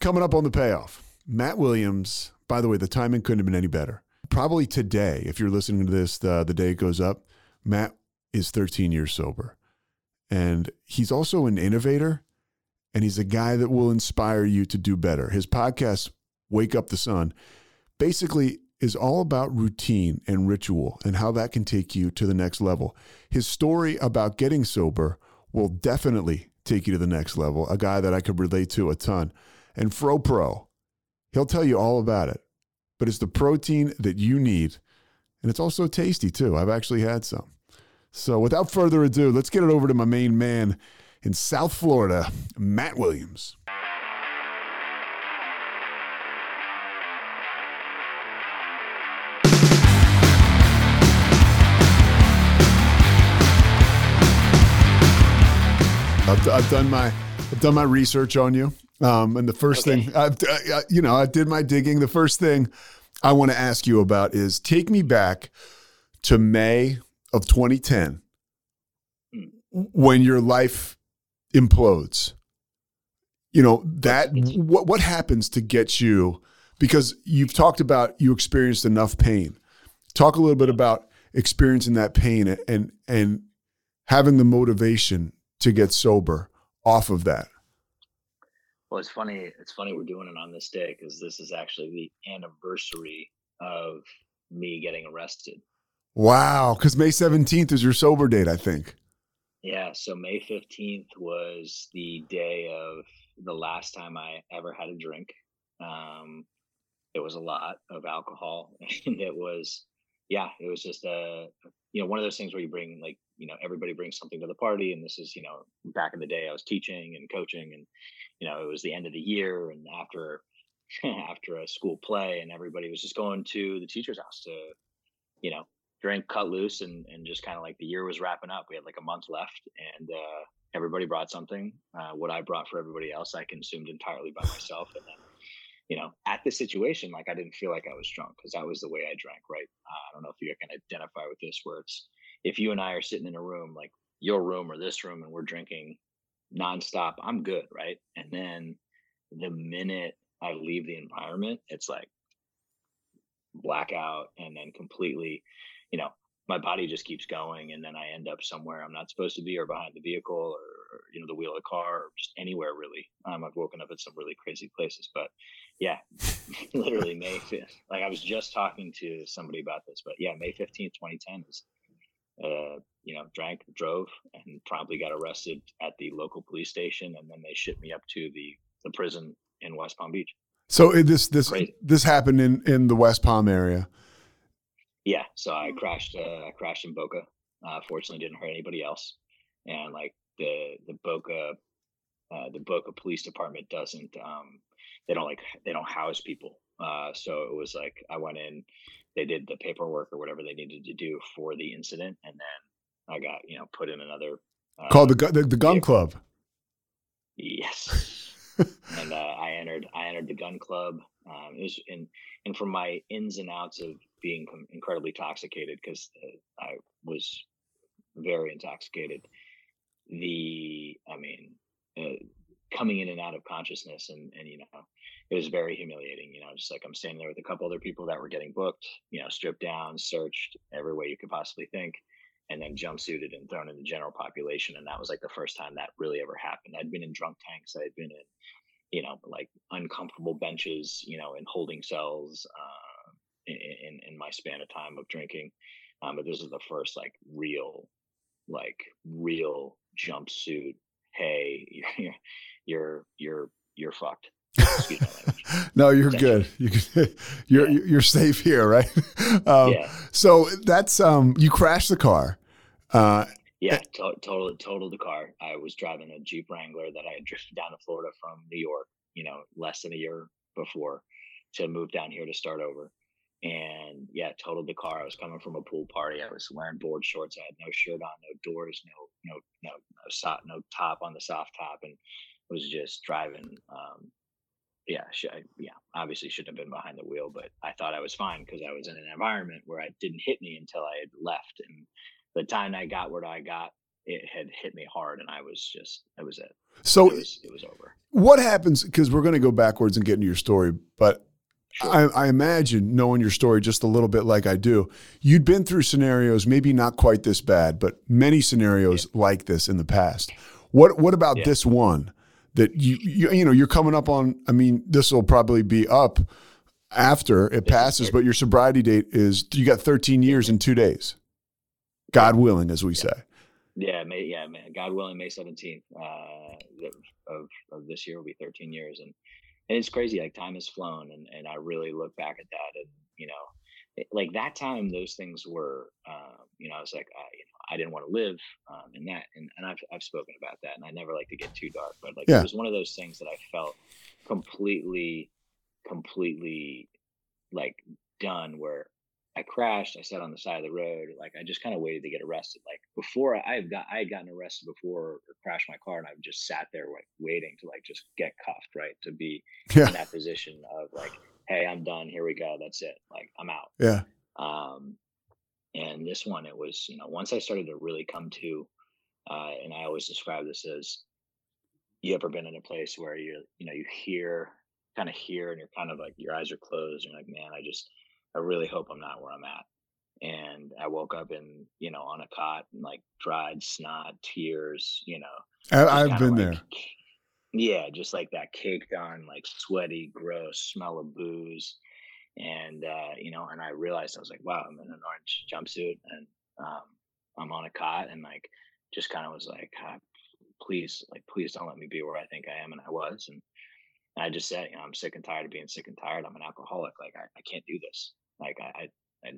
Coming up on the payoff, Matt Williams. By the way, the timing couldn't have been any better. Probably today, if you're listening to this, the, the day it goes up, Matt is 13 years sober. And he's also an innovator, and he's a guy that will inspire you to do better. His podcast, Wake Up the Sun, basically is all about routine and ritual and how that can take you to the next level. His story about getting sober will definitely take you to the next level, a guy that I could relate to a ton. And FroPro, he'll tell you all about it. But it's the protein that you need. And it's also tasty too. I've actually had some. So without further ado, let's get it over to my main man in South Florida, Matt Williams. I've, I've done my I've done my research on you. Um, and the first okay. thing I've, I, you know, I did my digging. The first thing I want to ask you about is take me back to May of 2010 hmm. when your life implodes. You know, that what what happens to get you because you've talked about you experienced enough pain. Talk a little bit about experiencing that pain and and having the motivation to get sober off of that. Well, it's funny. It's funny we're doing it on this day because this is actually the anniversary of me getting arrested. Wow, because May seventeenth is your sober date, I think. Yeah, so May 15th was the day of the last time I ever had a drink. Um, it was a lot of alcohol, and it was, yeah, it was just a, you know, one of those things where you bring like, you know, everybody brings something to the party, and this is, you know, back in the day I was teaching and coaching, and you know, it was the end of the year, and after after a school play, and everybody was just going to the teacher's house to, you know, drink cut loose and and just kind of like the year was wrapping up. We had like a month left and uh, everybody brought something uh, what i brought for everybody else i consumed entirely by myself and then you know at the situation like i didn't feel like i was drunk because that was the way i drank right? Uh, i don't know if you can identify with this where it's if you and i are sitting in a room like your room or this room and we're drinking nonstop i'm good right and then the minute i leave the environment it's like blackout and then completely you know, my body just keeps going and then I end up somewhere I'm not supposed to be or behind the vehicle or, you know, the wheel of the car or just anywhere really. Um, I've woken up at some really crazy places, but yeah, literally May 5th. Like I was just talking to somebody about this, but yeah, May 15th, 2010 is, uh, you know, drank, drove and promptly got arrested at the local police station. And then they shipped me up to the, the prison in West Palm Beach. So this, this, Crazy. this happened in, in the West Palm area. Yeah, so I crashed. Uh, I crashed in Boca. Uh, fortunately, didn't hurt anybody else. And like the the Boca, uh, the Boca Police Department doesn't. Um, they don't like they don't house people. Uh, so it was like I went in, they did the paperwork or whatever they needed to do for the incident, and then I got you know put in another uh, called the the, the gun club. Yes, and uh, I entered I entered the gun club. Um, it was in and from my ins and outs of being incredibly intoxicated because uh, I was very intoxicated. The, I mean, uh, coming in and out of consciousness, and and you know, it was very humiliating. You know, just like I'm standing there with a couple other people that were getting booked, you know, stripped down, searched every way you could possibly think, and then jumpsuited and thrown in the general population. And that was like the first time that really ever happened. I'd been in drunk tanks. I had been in, you know, like uncomfortable benches, you know, in holding cells. Uh, in, in my span of time of drinking. Um, but this is the first like real, like real jumpsuit. Hey, you're you're you're you're fucked. no, you're good. You you're yeah. you're safe here, right? Um, yeah. So that's um, you crashed the car. Uh, yeah, to- total totaled the car. I was driving a Jeep Wrangler that I had drifted down to Florida from New York. you know, less than a year before to move down here to start over. And yeah, totaled the car. I was coming from a pool party. I was wearing board shorts. I had no shirt on, no doors, no no no no, so, no top on the soft top, and was just driving. Um, yeah, I, yeah, obviously shouldn't have been behind the wheel, but I thought I was fine because I was in an environment where it didn't hit me until I had left. And the time I got where I got, it had hit me hard, and I was just, it was it. So it was, it was over. What happens? Because we're going to go backwards and get into your story, but Sure. I, I, imagine knowing your story just a little bit like I do, you'd been through scenarios, maybe not quite this bad, but many scenarios yeah. like this in the past. What What about yeah. this one that you, you you know you're coming up on? I mean, this will probably be up after it passes, but your sobriety date is you got 13 years in two days. God willing, as we yeah. say. Yeah, May, yeah, man. God willing, May 17th uh, of of this year will be 13 years, and and it's crazy like time has flown and, and i really look back at that and you know like that time those things were um, you know i was like i you know i didn't want to live um, in that and, and I've, I've spoken about that and i never like to get too dark but like yeah. it was one of those things that i felt completely completely like done where I crashed. I sat on the side of the road. Like I just kind of waited to get arrested. Like before I have got, I had gotten arrested before or crashed my car, and i've just sat there like waiting to like just get cuffed, right? To be yeah. in that position of like, hey, I'm done. Here we go. That's it. Like I'm out. Yeah. Um, and this one, it was you know once I started to really come to, uh, and I always describe this as, you ever been in a place where you you know you hear kind of hear and you're kind of like your eyes are closed and you're like man I just I really hope I'm not where I'm at. And I woke up in, you know, on a cot and like dried snot, tears, you know. I, have been like, there. Yeah, just like that caked on, like sweaty, gross smell of booze. And, uh, you know, and I realized I was like, wow, I'm in an orange jumpsuit and um, I'm on a cot and like just kind of was like, ah, please, like, please don't let me be where I think I am. And I was. And, and I just said, you know, I'm sick and tired of being sick and tired. I'm an alcoholic. Like, I, I can't do this. Like I, I, I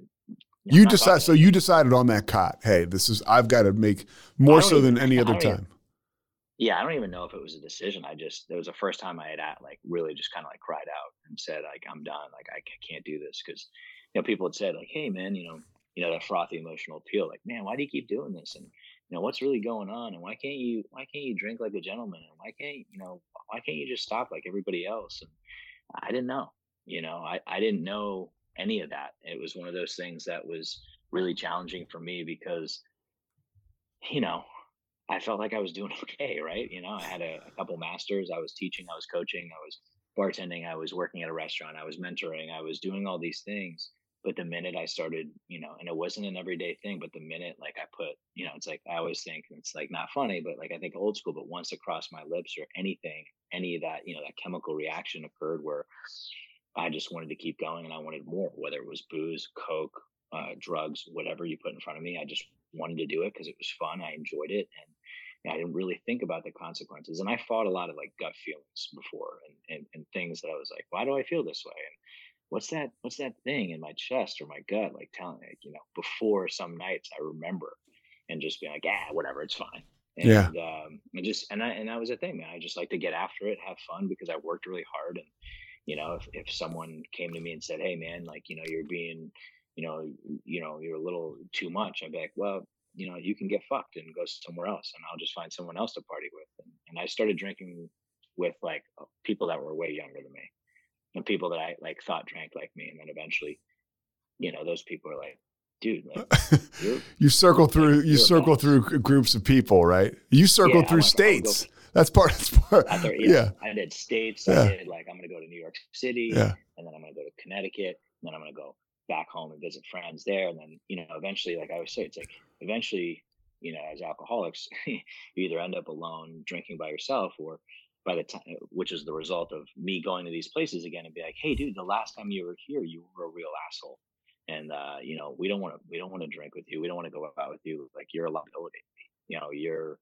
you decide. So you decided on that cot. Hey, this is. I've got to make more so even, than any other time. Yeah, I don't even know if it was a decision. I just it was the first time I had at, like really just kind of like cried out and said like I'm done. Like I can't do this because you know people had said like Hey man, you know you know that frothy emotional appeal. Like man, why do you keep doing this? And you know what's really going on? And why can't you why can't you drink like a gentleman? And why can't you know why can't you just stop like everybody else? And I didn't know. You know I I didn't know any of that. It was one of those things that was really challenging for me because, you know, I felt like I was doing okay, right? You know, I had a, a couple masters, I was teaching, I was coaching, I was bartending, I was working at a restaurant, I was mentoring, I was doing all these things. But the minute I started, you know, and it wasn't an everyday thing, but the minute like I put, you know, it's like I always think it's like not funny, but like I think old school, but once across my lips or anything, any of that, you know, that chemical reaction occurred where I just wanted to keep going and I wanted more, whether it was booze, coke, uh, drugs, whatever you put in front of me. I just wanted to do it because it was fun. I enjoyed it, and I didn't really think about the consequences. And I fought a lot of like gut feelings before, and, and and things that I was like, why do I feel this way? And what's that? What's that thing in my chest or my gut, like telling like, you know, before some nights I remember, and just being like, yeah, whatever, it's fine. And, yeah. Um, and just and I and that was a thing, man. I just like to get after it, have fun because I worked really hard and you know if, if someone came to me and said hey man like you know you're being you know you know you're a little too much i'd be like well you know you can get fucked and go somewhere else and i'll just find someone else to party with and, and i started drinking with like uh, people that were way younger than me and people that i like thought drank like me and then eventually you know those people are like dude like, you circle through you circle through groups of people right you circle yeah, through states that's part. That's part. There, yeah, yeah, I did states. Yeah. I did like I'm going to go to New York City, yeah. and then I'm going to go to Connecticut, and then I'm going to go back home and visit friends there, and then you know eventually, like I always say, it's like eventually, you know, as alcoholics, you either end up alone drinking by yourself, or by the time, which is the result of me going to these places again and be like, hey, dude, the last time you were here, you were a real asshole. And uh, you know we don't want to we don't want to drink with you. We don't want to go out with you. Like you're a liability you know you're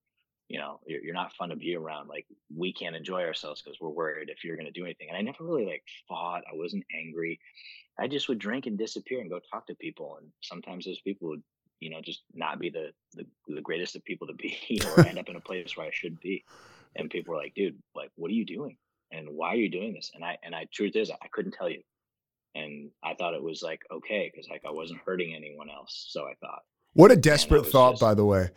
you know you're, you're not fun to be around like we can't enjoy ourselves because we're worried if you're going to do anything and i never really like fought i wasn't angry i just would drink and disappear and go talk to people and sometimes those people would you know just not be the the, the greatest of people to be or end up in a place where i should be and people were like dude like what are you doing and why are you doing this? And I and I truth is I couldn't tell you, and I thought it was like okay because like I wasn't hurting anyone else, so I thought. What a desperate thought, just, by the way.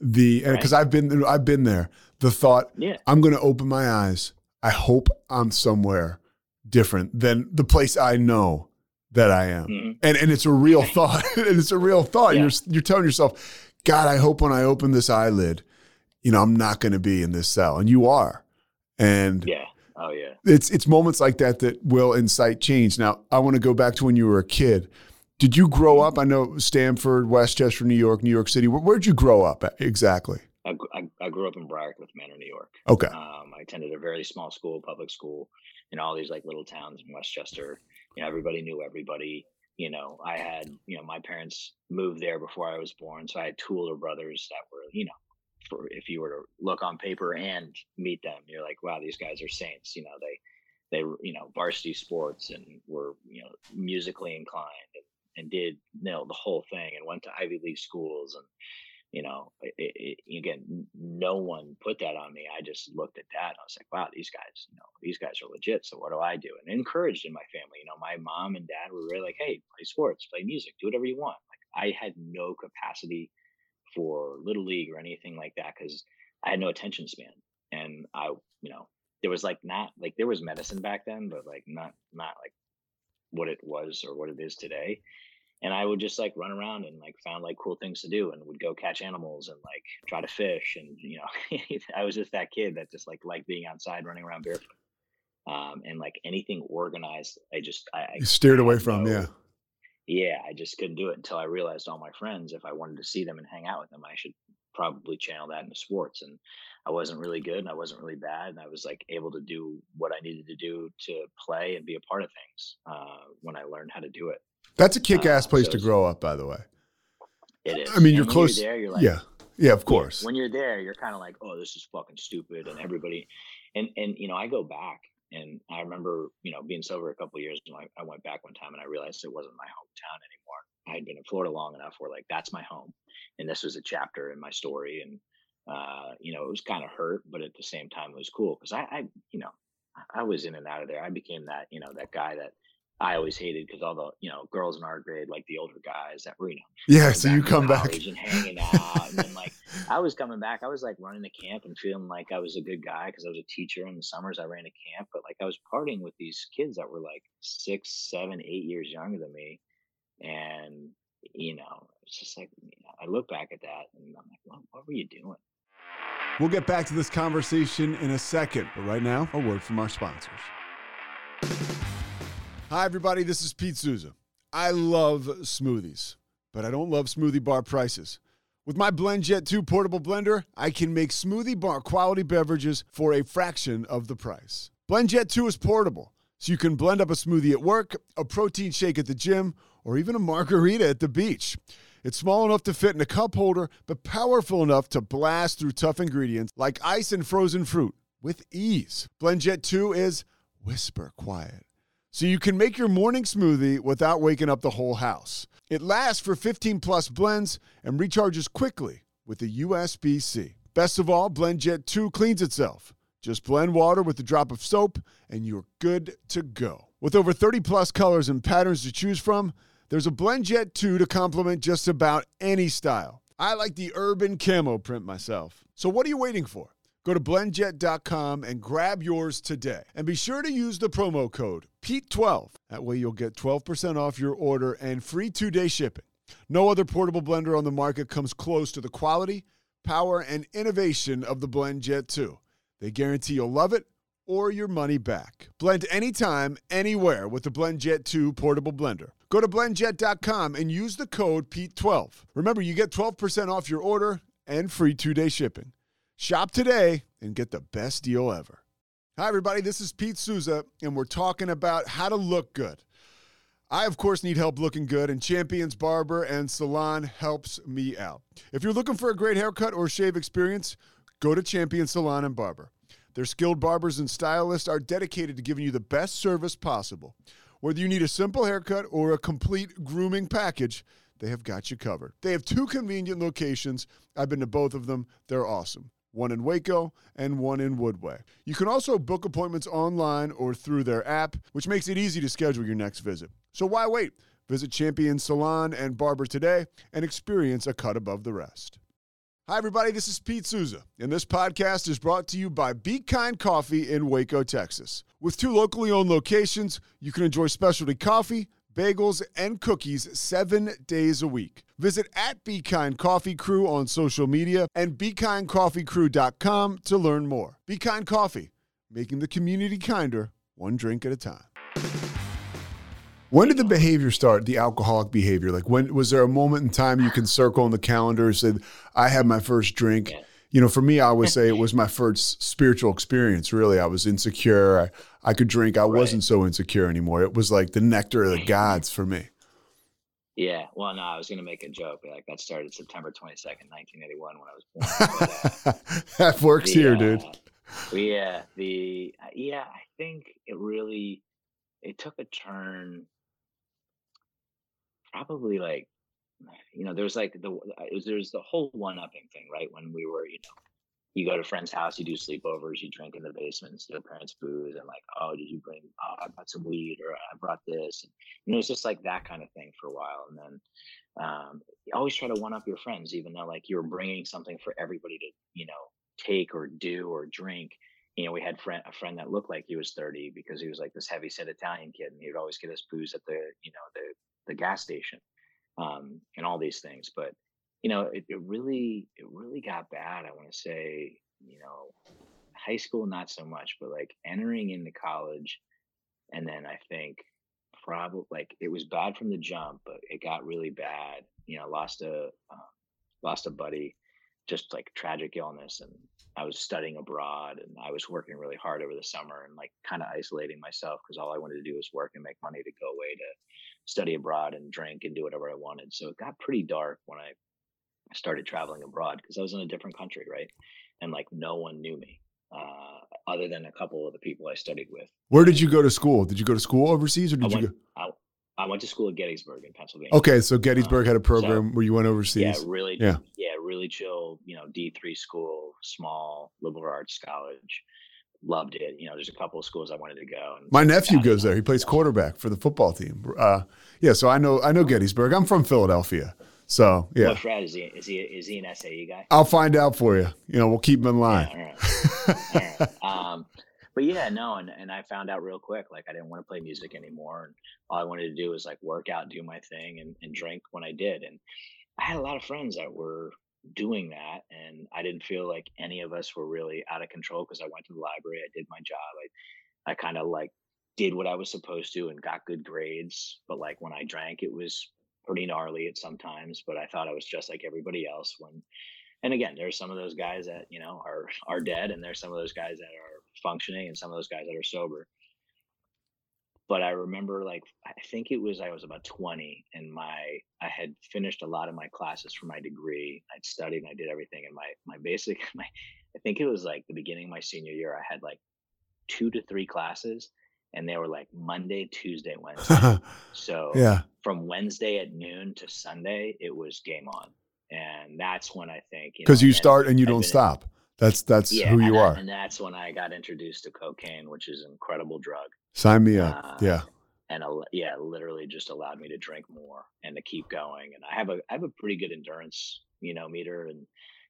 The because right? I've been I've been there. The thought, yeah. I'm going to open my eyes. I hope I'm somewhere different than the place I know that I am. Mm-hmm. And and it's a real thought. and it's a real thought. Yeah. You're you're telling yourself, God, I hope when I open this eyelid, you know, I'm not going to be in this cell. And you are. And yeah. Oh yeah. It's it's moments like that that will incite change. Now, I want to go back to when you were a kid. Did you grow up? I know Stamford, Westchester, New York, New York City. Where, where'd you grow up at, exactly? I, I, I, grew up in Briarcliff Manor, New York. Okay. Um, I attended a very small school, public school, in all these like little towns in Westchester. You know, everybody knew everybody. You know, I had, you know, my parents moved there before I was born, so I had two older brothers that were, you know, for if you were to look on paper and meet them, you're like, wow, these guys are saints. You know, they they you know varsity sports and were you know musically inclined and, and did you know the whole thing and went to Ivy League schools and you know, it, it, again, no one put that on me. I just looked at that and I was like, wow, these guys, you know, these guys are legit. So what do I do? And encouraged in my family, you know, my mom and dad were really like, hey, play sports, play music, do whatever you want. Like I had no capacity for little league or anything like that because I had no attention span. And I, you know, there was like not like there was medicine back then, but like not not like what it was or what it is today. And I would just like run around and like found like cool things to do and would go catch animals and like try to fish and you know I was just that kid that just like liked being outside running around barefoot. Um, and like anything organized I just I, I steered away from yeah. Yeah I just couldn't do it until I realized all my friends if I wanted to see them and hang out with them I should probably channel that into sports and I wasn't really good and I wasn't really bad and I was like able to do what I needed to do to play and be a part of things uh, when I learned how to do it that's a kick-ass uh, place so to grow up, by the way. It is. I mean, and you're close. You're there, you're like, yeah, yeah, of course. When you're there, you're kind of like, oh, this is fucking stupid, and everybody, and and you know, I go back, and I remember, you know, being sober a couple years, and I, I went back one time, and I realized it wasn't my hometown anymore. I had been in Florida long enough where like that's my home, and this was a chapter in my story, and uh, you know, it was kind of hurt, but at the same time, it was cool because I, I, you know, I was in and out of there. I became that, you know, that guy that I always hated because all the you know girls in our grade, like the older guys that were you know yeah. So you come back and hanging out, and then like I was coming back. I was like running the camp and feeling like I was a good guy because I was a teacher in the summers. I ran a camp, but like I was partying with these kids that were like six, seven, eight years younger than me, and you know it's just like you know, I look back at that and I'm like, what, what were you doing? We'll get back to this conversation in a second, but right now, a word from our sponsors. Hi, everybody. This is Pete Souza. I love smoothies, but I don't love smoothie bar prices. With my BlendJet 2 portable blender, I can make smoothie bar quality beverages for a fraction of the price. BlendJet 2 is portable, so you can blend up a smoothie at work, a protein shake at the gym, or even a margarita at the beach. It's small enough to fit in a cup holder, but powerful enough to blast through tough ingredients like ice and frozen fruit with ease. BlendJet 2 is whisper quiet so you can make your morning smoothie without waking up the whole house. It lasts for 15 plus blends and recharges quickly with a USB C. Best of all, BlendJet 2 cleans itself. Just blend water with a drop of soap and you're good to go. With over 30 plus colors and patterns to choose from, there's a BlendJet 2 to complement just about any style. I like the urban camo print myself. So what are you waiting for? Go to blendjet.com and grab yours today. And be sure to use the promo code PETE12. That way you'll get 12% off your order and free two day shipping. No other portable blender on the market comes close to the quality, power, and innovation of the BlendJet 2. They guarantee you'll love it or your money back. Blend anytime, anywhere with the BlendJet 2 portable blender. Go to blendjet.com and use the code PETE12. Remember, you get 12% off your order and free two day shipping. Shop today and get the best deal ever. Hi, everybody. This is Pete Souza, and we're talking about how to look good. I, of course, need help looking good, and Champions Barber and Salon helps me out. If you're looking for a great haircut or shave experience, go to Champion Salon and Barber. Their skilled barbers and stylists are dedicated to giving you the best service possible. Whether you need a simple haircut or a complete grooming package, they have got you covered. They have two convenient locations. I've been to both of them, they're awesome. one in Waco, and one in Woodway. You can also book appointments online or through their app, which makes it easy to schedule your next visit. So why wait? Visit Champion Salon and Barber today and experience a cut above the rest. Hi, everybody. This is Pete Souza, and this podcast is brought to you by Be Kind Coffee in Waco, Texas. With two locally owned locations, you can enjoy specialty coffee, bagels, and cookies seven days a week. Visit at Be Kind Coffee Crew on social media and BeKindCoffeeCrew.com to learn more. Be Kind Coffee, making the community kinder, one drink at a time. When did the behavior start, the alcoholic behavior? Like when was there a moment in time you can circle on the calendar and say, I had my first drink? Yeah. You know, for me, I would say it was my first spiritual experience, really. I was insecure. I, I could drink. I Right. wasn't so insecure anymore. It was like the nectar of the gods for me. Yeah. Well, no, I was going to make a joke. Like that started September 22nd, 1981 when I was born. But, uh, that works the, here, dude. uh, Yeah, the uh, yeah, I think it really it took a turn. Probably like you know, there's like the uh, was, there's the whole one upping thing, right? When we were, you know, you go to a friend's house, you do sleepovers, you drink in the basement, steal parents' booze, and like, oh, did you bring? Oh, I brought some weed, or I brought this. And, you know, it's just like that kind of thing for a while, and then um, you always try to one up your friends, even though like you're bringing something for everybody to, you know, take or do or drink. You know, we had friend, a friend that looked like he was 30 because he was like this heavy set Italian kid, and he would always get us booze at the, you know, the the gas station, um, and all these things. But you know, it, it really, it really got bad. I want to say, you know, high school not so much, but like entering into college, and then I think probably like it was bad from the jump, but it got really bad. You know, lost a um, lost a buddy, just like tragic illness, and I was studying abroad, and I was working really hard over the summer, and like kind of isolating myself because all I wanted to do was work and make money to go away to study abroad and drink and do whatever I wanted. So it got pretty dark when I started traveling abroad because I was in a different country, right? And like no one knew me uh, other than a couple of the people I studied with. Where did you go to school? Did you go to school overseas or I did you went, go? I, I went to school at Gettysburg in Pennsylvania. Okay, so Gettysburg had a so- program where you went overseas. Yeah, really. Yeah. Yeah. really chill. You know, D three school, small liberal arts college. Loved it. You know, there's a couple of schools I wanted to go. And My nephew goes there. He plays quarterback for the football team. Uh, yeah, so I know I know Gettysburg. I'm from Philadelphia, so yeah. What frat is he? Is he is he an SAE guy? I'll find out for you. You know, we'll keep him in line. Yeah, all right. All right. Um, but yeah, no, and, and I found out real quick, like I didn't want to play music anymore. And all I wanted to do was like work out, do my thing and, and drink when I did. And I had a lot of friends that were doing that. And I didn't feel like any of us were really out of control because I went to the library, I did my job. I, I kind of like did what I was supposed to and got good grades. But like when I drank, it was pretty gnarly at sometimes, but I thought I was just like everybody else when and again, there's some of those guys that you know are are dead, and there's some of those guys that are functioning, and some of those guys that are sober. But I remember, like, I think it was I was about 20, and my I had finished a lot of my classes for my degree. I'd studied and I did everything, and my my basic my I think it was like the beginning of my senior year. I had like two to three classes, and they were like Monday, Tuesday, Wednesday. So yeah. from Wednesday at noon to Sunday, it was game on. And that's when I think Because know, you start and you I've don't stop. That's that's Yeah, who you I- are. and that's when I got introduced to cocaine, which is an incredible drug. Sign me up. uh, yeah. And yeah, literally just allowed me to drink more and to keep going. And I have a I have a pretty good endurance, you know, meter and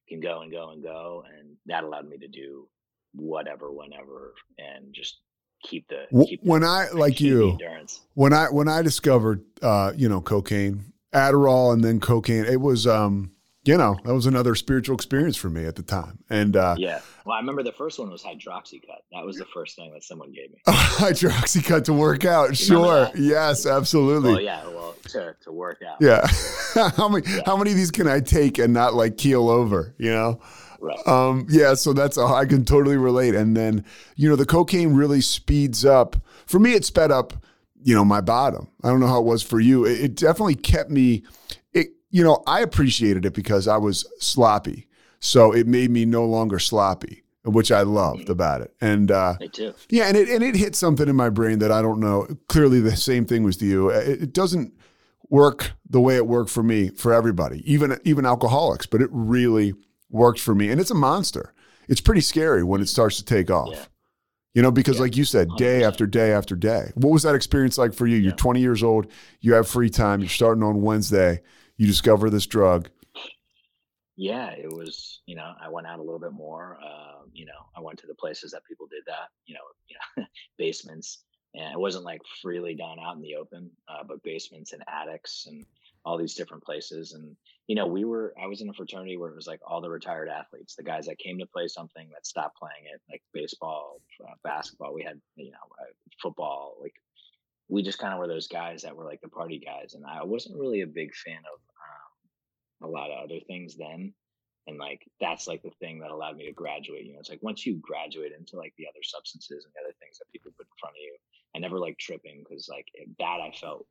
can go and go and go. And that allowed me to do whatever, whenever, and just keep the keep the- When I like you, endurance. when I when I discovered uh, you know, cocaine, Adderall and then cocaine, it was um, you know, that was another spiritual experience for me at the time. And uh Yeah. Well, I remember the first one was hydroxycut. That was the first thing that someone gave me. hydroxycut to work out. You Sure. Yes, absolutely. Well, yeah, well, to, to work out. Yeah. how many Yeah. how many of these can I take and not like keel over, you know? Right. Um, yeah, so that's a, I can totally relate. And then, you know, the cocaine really speeds up. For me, it sped up, you know, my bottom. I don't know how it was for you. It, it definitely kept me. You know, I appreciated it because I was sloppy, so it made me no longer sloppy, which I loved about it. And uh, Me too. yeah, and it and it hit something in my brain that I don't know. Clearly, the same thing was to you. It, it doesn't work the way it worked for me for everybody, even even alcoholics. But it really worked for me, and it's a monster. it's pretty scary when it starts to take off. Yeah. You know, because Yeah, like you said, day 100%. after day after day. What was that experience like for you? You're 20 years old, you have free time, you're starting on Wednesday, you discover this drug. yeah it was you know i went out a little bit more um, you know i went to the places that people did that you know, you know basements. And it wasn't like freely done out in the open uh, but basements and attics and all these different places. And you know we were i was in a fraternity where it was like all the retired athletes the guys that came to play something that stopped playing it like baseball uh, basketball. We had you know uh, football like we just kind of were those guys that were like the party guys and i wasn't really a big fan of um, a lot of other things then and like that's like the thing that allowed me to graduate you know it's like once you graduate into like the other substances and the other things that people put in front of you i never liked tripping because like it- that i felt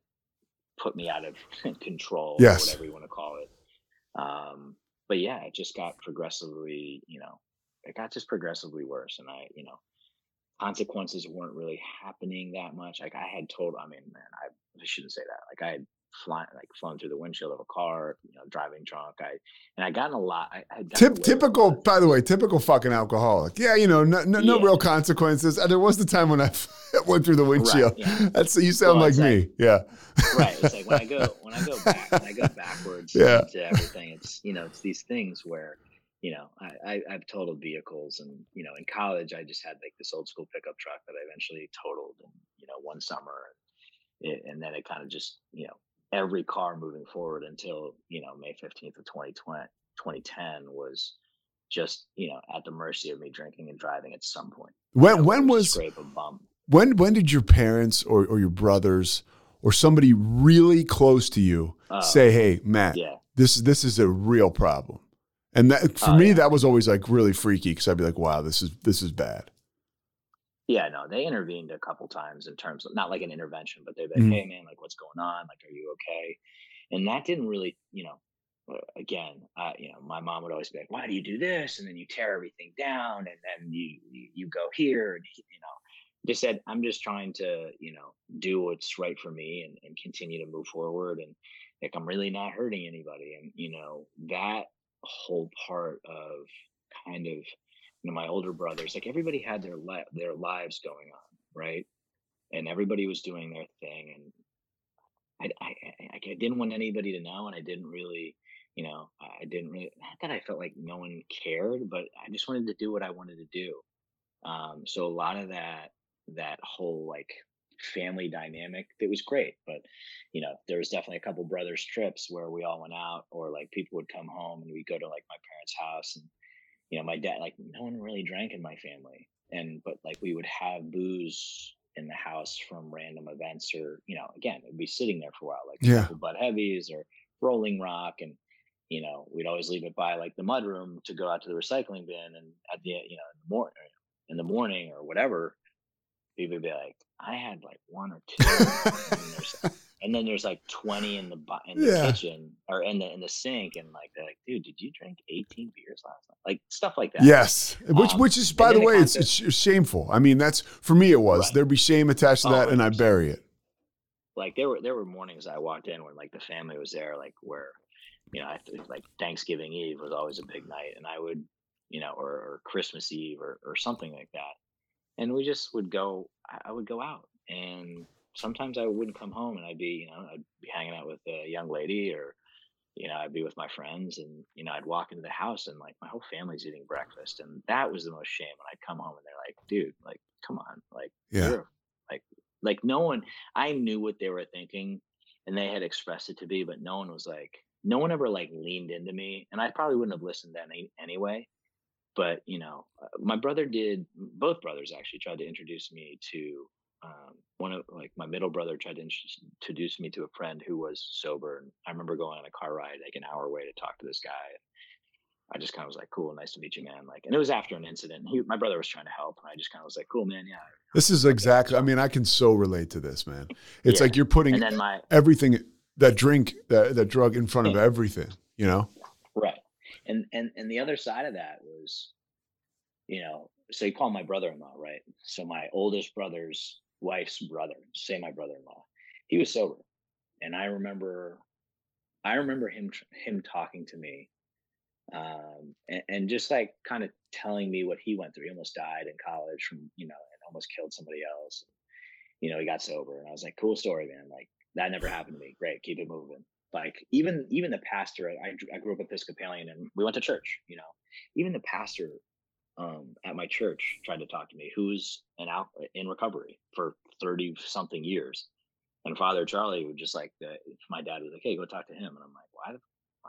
put me out of control Yes. or whatever you want to call it um but yeah it just got progressively you know it got just progressively worse and i you know consequences weren't really happening that much like i had told i mean man i, I shouldn't say that like i had flying like flown through the windshield of a car you know driving drunk i and i gotten a lot i had Tip, away with a typical, by the way, typical fucking alcoholic. Yeah, you know, no, no, no real consequences. And there was the time when I went through the windshield. yeah. That's you sound Well, like me. yeah. right it's like when i go when i go back when i go backwards Yeah. to everything it's you know it's these things where you know I, I i've totaled vehicles and you know in college i just had like this old school pickup truck that i eventually totaled in you know one summer. And, it, and then it kind of just you know every car moving forward until you know may 15th of 2020 2010 was just you know at the mercy of me drinking and driving at some point You When know, when was scrape a bump. when when did your parents or, or your brothers or somebody really close to you Oh, say, "Hey, Matt, yeah. this this is a real problem"? And that for Oh, me, yeah. that was always like really freaky because I'd be like, "Wow, this is this is bad." Yeah, no, they intervened a couple times in terms of not like an intervention, but they'd be like, Mhm. "Hey, man, like, what's going on? Like, are you okay?" And that didn't really, you know, uh, again, uh, you know, my mom would always be like, "Why do you do this?" And then you tear everything down, and then you you, you go here, and you know, just said, "I'm just trying to, you know, do what's right for me and, and continue to move forward, and like I'm really not hurting anybody." And you know, that whole part of kind of you know my older brothers like everybody had their li- their lives going on right? And everybody was doing their thing and I, I I I didn't want anybody to know and I didn't really you know I didn't really not that I felt like no one cared but I just wanted to do what I wanted to do. Um so a lot of that that whole like family dynamic it was great but you know there was definitely a couple brothers trips where we all went out or like people would come home and we'd go to like my parents house and you know my dad like no one really drank in my family and but like we would have booze in the house from random events or you know again it'd be sitting there for a while like Yeah. Heavies or rolling rock and you know we'd always leave it by like the mud room to go out to the recycling bin and at the you know in the morning in the morning or whatever people would be like i had like one or two and, then there's, and then there's like 20 in the in the Yeah. kitchen or in the in the sink and like they're like dude did you drink 18 beers last night like stuff like that Yes, which Um, which is by the way, it's, it's shameful. I mean, that's for me. It was Right. there'd be shame attached to Oh, that, and I 100%. bury it. like there were there were mornings I walked in when like the family was there, like where you know I like Thanksgiving Eve was always a big night, and I would you know or, or Christmas Eve or or something like that, and we just would go. I, would go out, and sometimes I wouldn't come home, and I'd be you know I'd be hanging out with a young lady or. You know, I'd be with my friends, and you know, I'd walk into the house, and like my whole family's eating breakfast, and that was the most shame. When I'd come home, and they're like, "Dude, like, come on, like, Yeah. like, like no one." I knew what they were thinking and they had expressed it to me, but no one was like, no one ever like leaned into me. And I probably wouldn't have listened then any, anyway. But, you know, uh, my brother did, both brothers actually tried to introduce me to um, one of like my middle brother tried to introduce me to a friend who was sober. And I remember going on a car ride like an hour away to talk to this guy. I just kind of was like, cool, nice to meet you, man. Like, and it was after an incident. He, my brother was trying to help. And I just kind of was like, cool, man. Yeah. This is exactly. I mean, I can so relate to this, man. It's Yeah. like you're putting And then my, everything that drink that that drug in front of everything. You know. And and and the other side of that was, you know, so you call my brother-in-law, right? So my oldest brother's wife's brother, say my brother-in-law, he was sober, and I remember, I remember him him talking to me um, and, and, just like kind of telling me what he went through. He almost died in college from you know, and almost killed somebody else. You know, he got sober, and I was like, "Cool story, man! Like that never happened to me. Great, keep it moving." Like even even the pastor, I, I grew up Episcopalian, and we went to church. You know, even the pastor um, at my church tried to talk to me, who's an out in recovery for thirty something years, and Father Charlie would just like the, my dad was like, "Hey, go talk to him," and I'm like, "Why?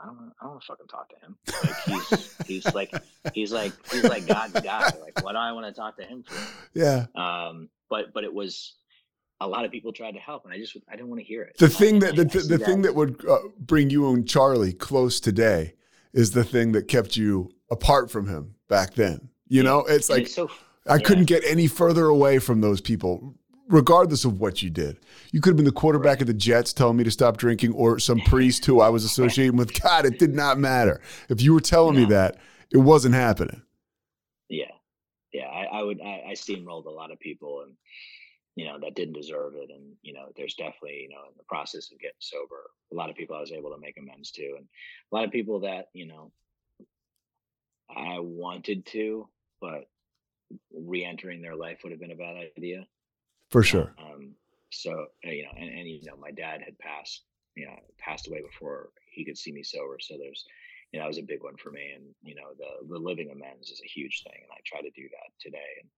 I don't, I don't want to fucking talk to him. Like he's, he's like, he's like, he's like God's guy. Like, what do I want to talk to him for? Yeah. Um, but, but it was, a lot of people tried to help, and I just, I didn't want to hear it. The thing that, the, the, the thing that would uh, bring you and Charlie close today is the thing that kept you apart from him back then. You know, it's like, it's so, I yeah. couldn't get any further away from those people regardless of what you did. You could have been the quarterback right. of the Jets telling me to stop drinking or some priest who I was associating with. God, it did not matter. If you were telling no. me that, it wasn't happening. Yeah. Yeah. I, I would, I, I, steamrolled a lot of people and, you know, that didn't deserve it. And, you know, there's definitely, you know, in the process of getting sober, a lot of people I was able to make amends to. And a lot of people that, you know, I wanted to, but re entering their life would have been a bad idea for sure. Um, so uh, you know, and, and you know, my dad had passed, you know, passed away before he could see me sober. So there's, you know, that was a big one for me. And you know, the the living amends is a huge thing, and I try to do that today. And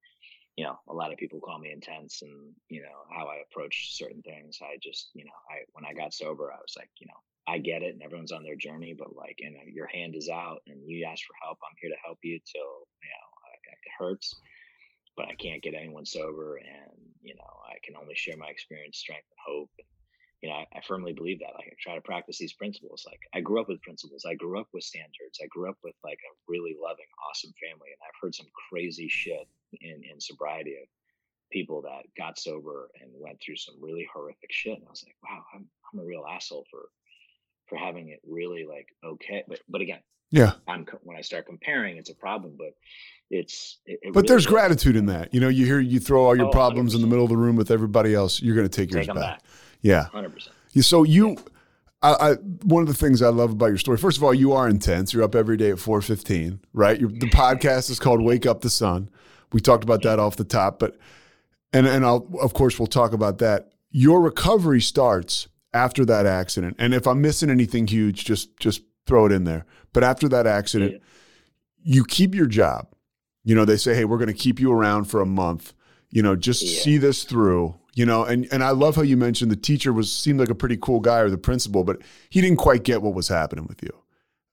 you know, a lot of people call me intense, and you know how I approach certain things. I just, you know, I when I got sober, I was like, you know, I get it, and everyone's on their journey, but like, you know, your hand is out, and you ask for help. I'm here to help you till you know it hurts but I can't get anyone sober. And, you know, I can only share my experience, strength, and hope. And, you know, I, I, firmly believe that. Like, I try to practice these principles. Like, I grew up with principles. I grew up with standards. I grew up with like a really loving, awesome family. And I've heard some crazy shit in, in sobriety of people that got sober and went through some really horrific shit. And I was like, wow, I'm, I'm a real asshole for, for having it really like okay. But, but again, yeah, I'm when I start comparing, it's a problem. But it's it, it but really there's gratitude in that you know you hear you throw all your oh, problems 100%. in the middle of the room with everybody else you're going to take, take yours back. back. Yeah 100% so you I, I, one of the things I love about your story, first of all, you are intense. You're up every day at 4:15, right? Your, the podcast is called "Wake Up the Sun." We talked about that off the top, but and and I'll of course we'll talk about that. Your recovery starts after that accident, and if I'm missing anything huge, just just throw it in there. But after that accident, yeah. you keep your job you know, they say, hey, we're going to keep you around for a month. You know, just yeah. see this through. You know, and and I love how you mentioned the teacher was seemed like a pretty cool guy or the principal, but he didn't quite get what was happening with you.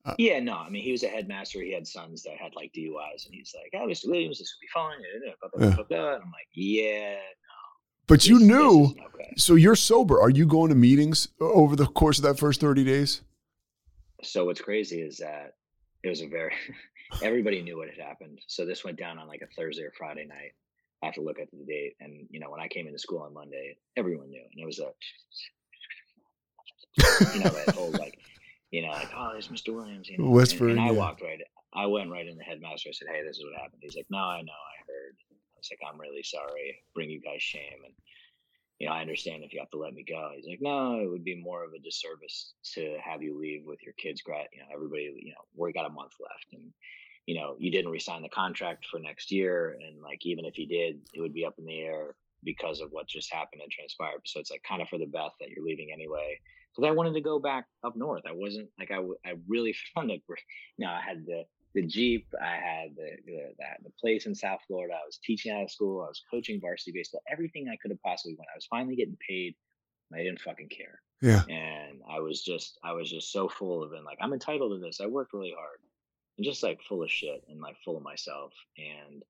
Uh, yeah, no, I mean he was a headmaster. He had sons that had like DUIs, and he's like, "Oh, Mr. Williams, this will be fine." And I'm like, "Yeah, no." But this, you knew, okay. so you're sober. Are you going to meetings over the course of that first thirty days? So what's crazy is that it was a very everybody knew what had happened. So this went down on like a Thursday or Friday night. I have to look at the date. And, you know, when I came into school on Monday, everyone knew. And it was a, you know, that whole like, you know, like, oh, there's Mr. Williams. You know? Whispering. And, and I walked right, I went right in the headmaster. I said, hey, this is what happened. He's like, no, I know, I heard. I was like, I'm really sorry. Bring you guys shame. And, you know, I understand if you have to let me go. He's like, no, it would be more of a disservice to have you leave with your kids. Grad, you know, everybody, you know, we got a month left, and you know, you didn't resign the contract for next year, and like even if you did, it would be up in the air because of what just happened and transpired. So it's like kind of for the best that you're leaving anyway. Because I wanted to go back up north. I wasn't like I, I really found it. You know, I had the the Jeep. I had the, the the place in South Florida. I was teaching out of school. I was coaching varsity baseball. Everything I could have possibly wanted. I was finally getting paid. I didn't fucking care. Yeah. And I was just I was just so full of it. Like I'm entitled to this. I worked really hard. And just like full of shit and like full of myself. And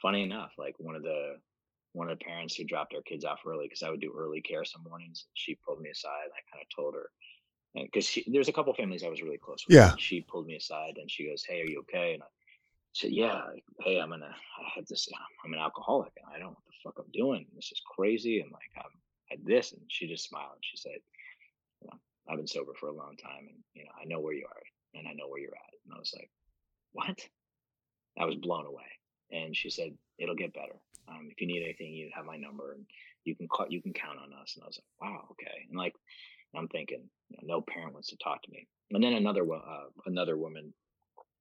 funny enough, like one of the one of the parents who dropped our kids off early because I would do early care some mornings. She pulled me aside. And I kind of told her, And because there's a couple families I was really close with. Yeah. She pulled me aside and she goes, "Hey, are you okay?" And I said, "Yeah. Like, hey, I'm gonna. I had this. I'm an alcoholic and I don't know what the fuck I'm doing. This is crazy. And like I'm at this." And she just smiled and she said, you know, "I've been sober for a long time and you know I know where you are and I know where you're at." And I was like, "What?" I was blown away. And she said, "It'll get better. Um, if you need anything, you have my number and you can call. You can count on us." And I was like, "Wow, okay." And like I'm thinking, you know, no parent wants to talk to me. And then another uh, another woman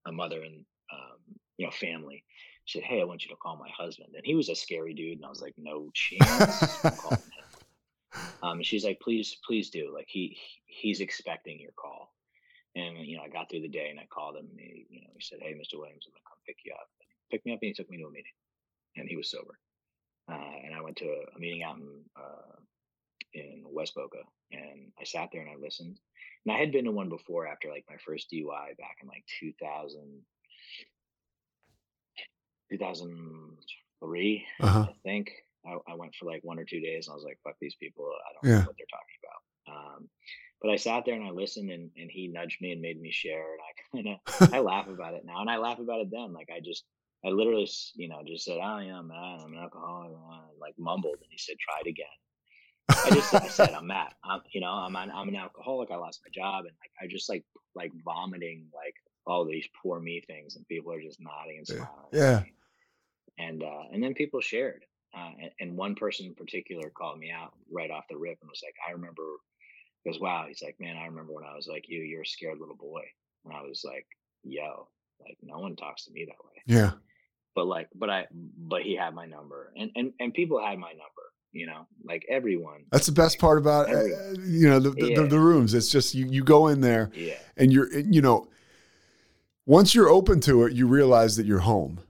a mother and um, you know family. She said, "Hey, I want you to call my husband." And he was a scary dude, and I was like, "No chance." calling him. Um, and she's like, "Please, please do. Like he he's expecting your call." And you know, I got through the day and I called him. And he, you know, he said, "Hey, Mr. Williams, I'm gonna come pick you up." And he picked me up and he took me to a meeting, and he was sober. Uh, and I went to a, a meeting out in uh, in West Boca, and I sat there and I listened. And I had been to one before after like my first DUI back in like 2000, 2003, uh-huh. I think. I, I, went for like one or two days and I was like, fuck these people. I don't yeah. know what they're talking about. Um, but I sat there and I listened and, and he nudged me and made me share. And I kind of, I laugh about it now and I laugh about it then. Like I just, I literally, you know, just said, "Oh yeah, man, I'm an alcoholic," and like mumbled, and he said, "Try it again." I just I said I'm Matt. I'm you know I'm an, I'm an alcoholic. I lost my job, and like I just like like vomiting like all these poor me things, and people are just nodding and smiling. Yeah. And uh, and then people shared, uh, and, and one person in particular called me out right off the rip and was like, I remember. Goes wow. He's like, man, I remember when I was like you. You're a scared little boy, and I was like, yo, like no one talks to me that way. Yeah. But like, but I, but he had my number, and and and people had my number you know like everyone that's the best part about uh, you know the the, yeah. the, the, rooms it's just you you go in there yeah. and you're you know once you're open to it you realize that you're home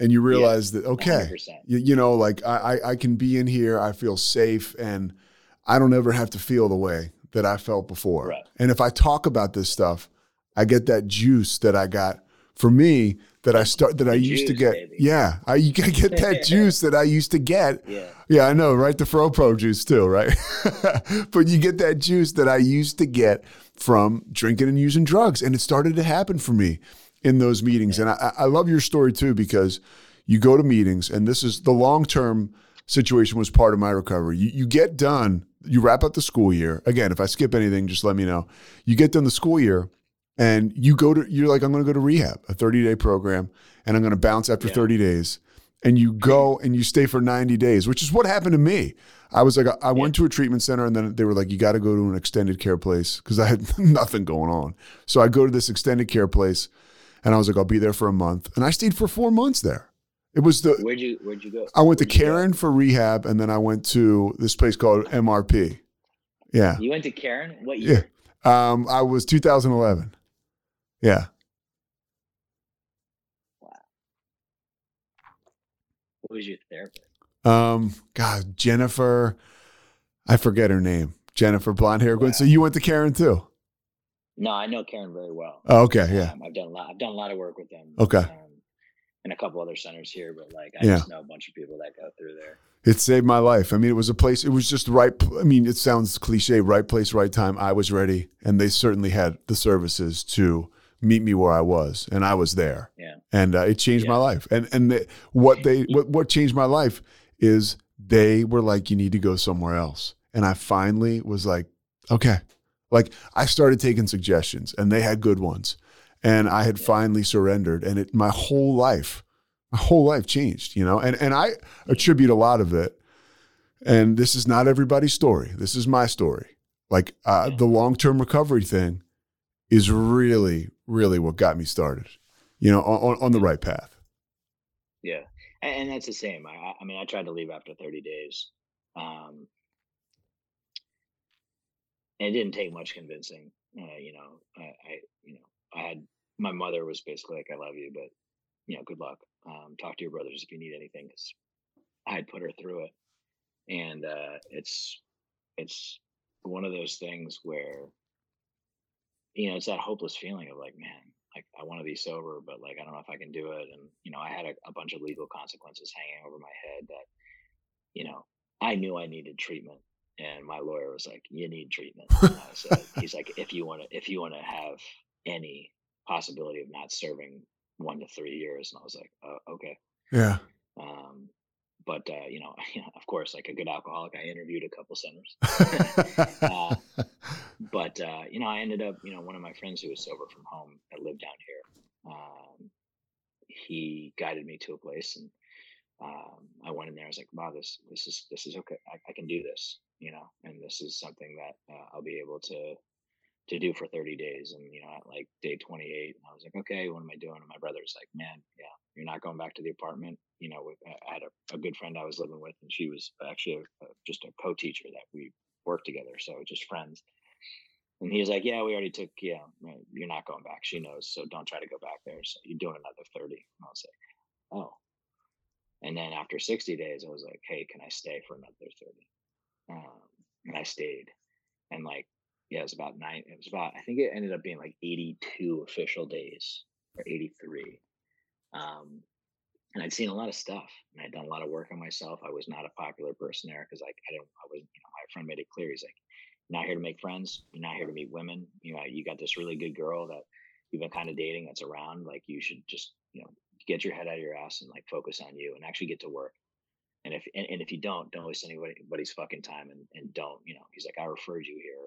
and you realize yeah. that okay you, you, know like I, I can be in here i feel safe and i don't ever have to feel the way that i felt before right. and if i talk about this stuff i get that juice that i got for me that I start that the I used juice, to get. Baby. Yeah, I you get that juice that I used to get. Yeah. Yeah, I know, right? The Fro juice too, right? but you get that juice that I used to get from drinking and using drugs, and it started to happen for me in those meetings. Yeah. And I, I love your story too because you go to meetings, and this is the long term situation was part of my recovery. You, you get done, you wrap up the school year. Again, if I skip anything, just let me know. You get done the school year and you go to you're like i'm going to go to rehab a 30 day program and i'm going to bounce after yeah. 30 days. And you go and you stay for 90 days which is what happened to me. I was like i, I went to a treatment center and then they were like you got to go to an extended care place because i had nothing going on. So i go to this extended care place and i was like i'll be there for a month. And i stayed for four months there it was the where'd you where'd you go i went where'd to Caron for rehab and then i went to this place called mrp yeah you went to Caron. what year yeah um, i was 2011 yeah. Wow. What was your therapist? Um, God, Jennifer, I forget her name. Jennifer, blonde hair. Wow. So you went to Caron too? No, I know Caron very well. Oh, okay, yeah. Um, I've done a lot. I've done a lot of work with them. Okay. Um, and a couple other centers here, but like I yeah. just know a bunch of people that go through there. It saved my life. I mean, it was a place. It was just right. I mean, it sounds cliche. Right place, right time. I was ready, and they certainly had the services to meet me where I was, and I was there. Yeah. And uh, it changed yeah. my life. And and the, what they what what changed my life is they were like, you need to go somewhere else. And I finally was like, okay. Like I started taking suggestions, and they had good ones, and I had finally surrendered, and it my whole life, my whole life changed. You know, and and I attribute a lot of it. And this is not everybody's story. This is my story. Like uh, the long term recovery thing is really, really what got me started, you know, on, on the right path. Yeah. And, and that's the same. I, I mean, I tried to leave after 30 days. Um, and it didn't take much convincing. Uh, you know, I, I, you know, I had my mother was basically like, "I love you, but you know, good luck. Um, talk to your brothers if you need anything." Because I had put her through it, and uh, it's it's one of those things where you know, it's that hopeless feeling of like, man, like I want to be sober, but like I don't know if I can do it. And you know, I had a, a bunch of legal consequences hanging over my head that, you know, I knew I needed treatment, and my lawyer was like, "You need treatment." said, he's like, "If you want to, if you want to have any possibility of not serving one to three years," and I was like, uh, "Okay." Yeah. Um, but uh, you know, of course, like a good alcoholic, I interviewed a couple centers. uh, but uh, you know, I ended up, you know, one of my friends who was sober from home that lived down here. Um, he guided me to a place, and um, I went in there. I was like, "Wow, this this is this is okay. I, I can do this, you know, and this is something that uh, I'll be able to to do for 30 days. And, you know, at like day 28, I was like, okay, what am I doing? And my brother's like, man, yeah, you're not going back to the apartment. You know, I had a, a good friend I was living with, and she was actually a, a, just a co teacher that we worked together. So just friends. And he was like, yeah, we already took, yeah, you're not going back. She knows. So don't try to go back there. So you're doing another 30. And I was like, oh. And then after 60 days, I was like, hey, can I stay for another 30? Um, and I stayed. And like yeah, it was about nine. It was about, I think it ended up being like 82 official days or 83. Um, and I'd seen a lot of stuff and I'd done a lot of work on myself. I was not a popular person there because like I didn't, I was, you know, my friend made it clear. He's like, you're not here to make friends. You're not here to meet women. You know, you got this really good girl that you've been kind of dating that's around. Like you should just, you know, get your head out of your ass and like focus on you and actually get to work. And if and, and if you don't, don't waste anybody's fucking time and, and don't, you know, he's like, I referred you here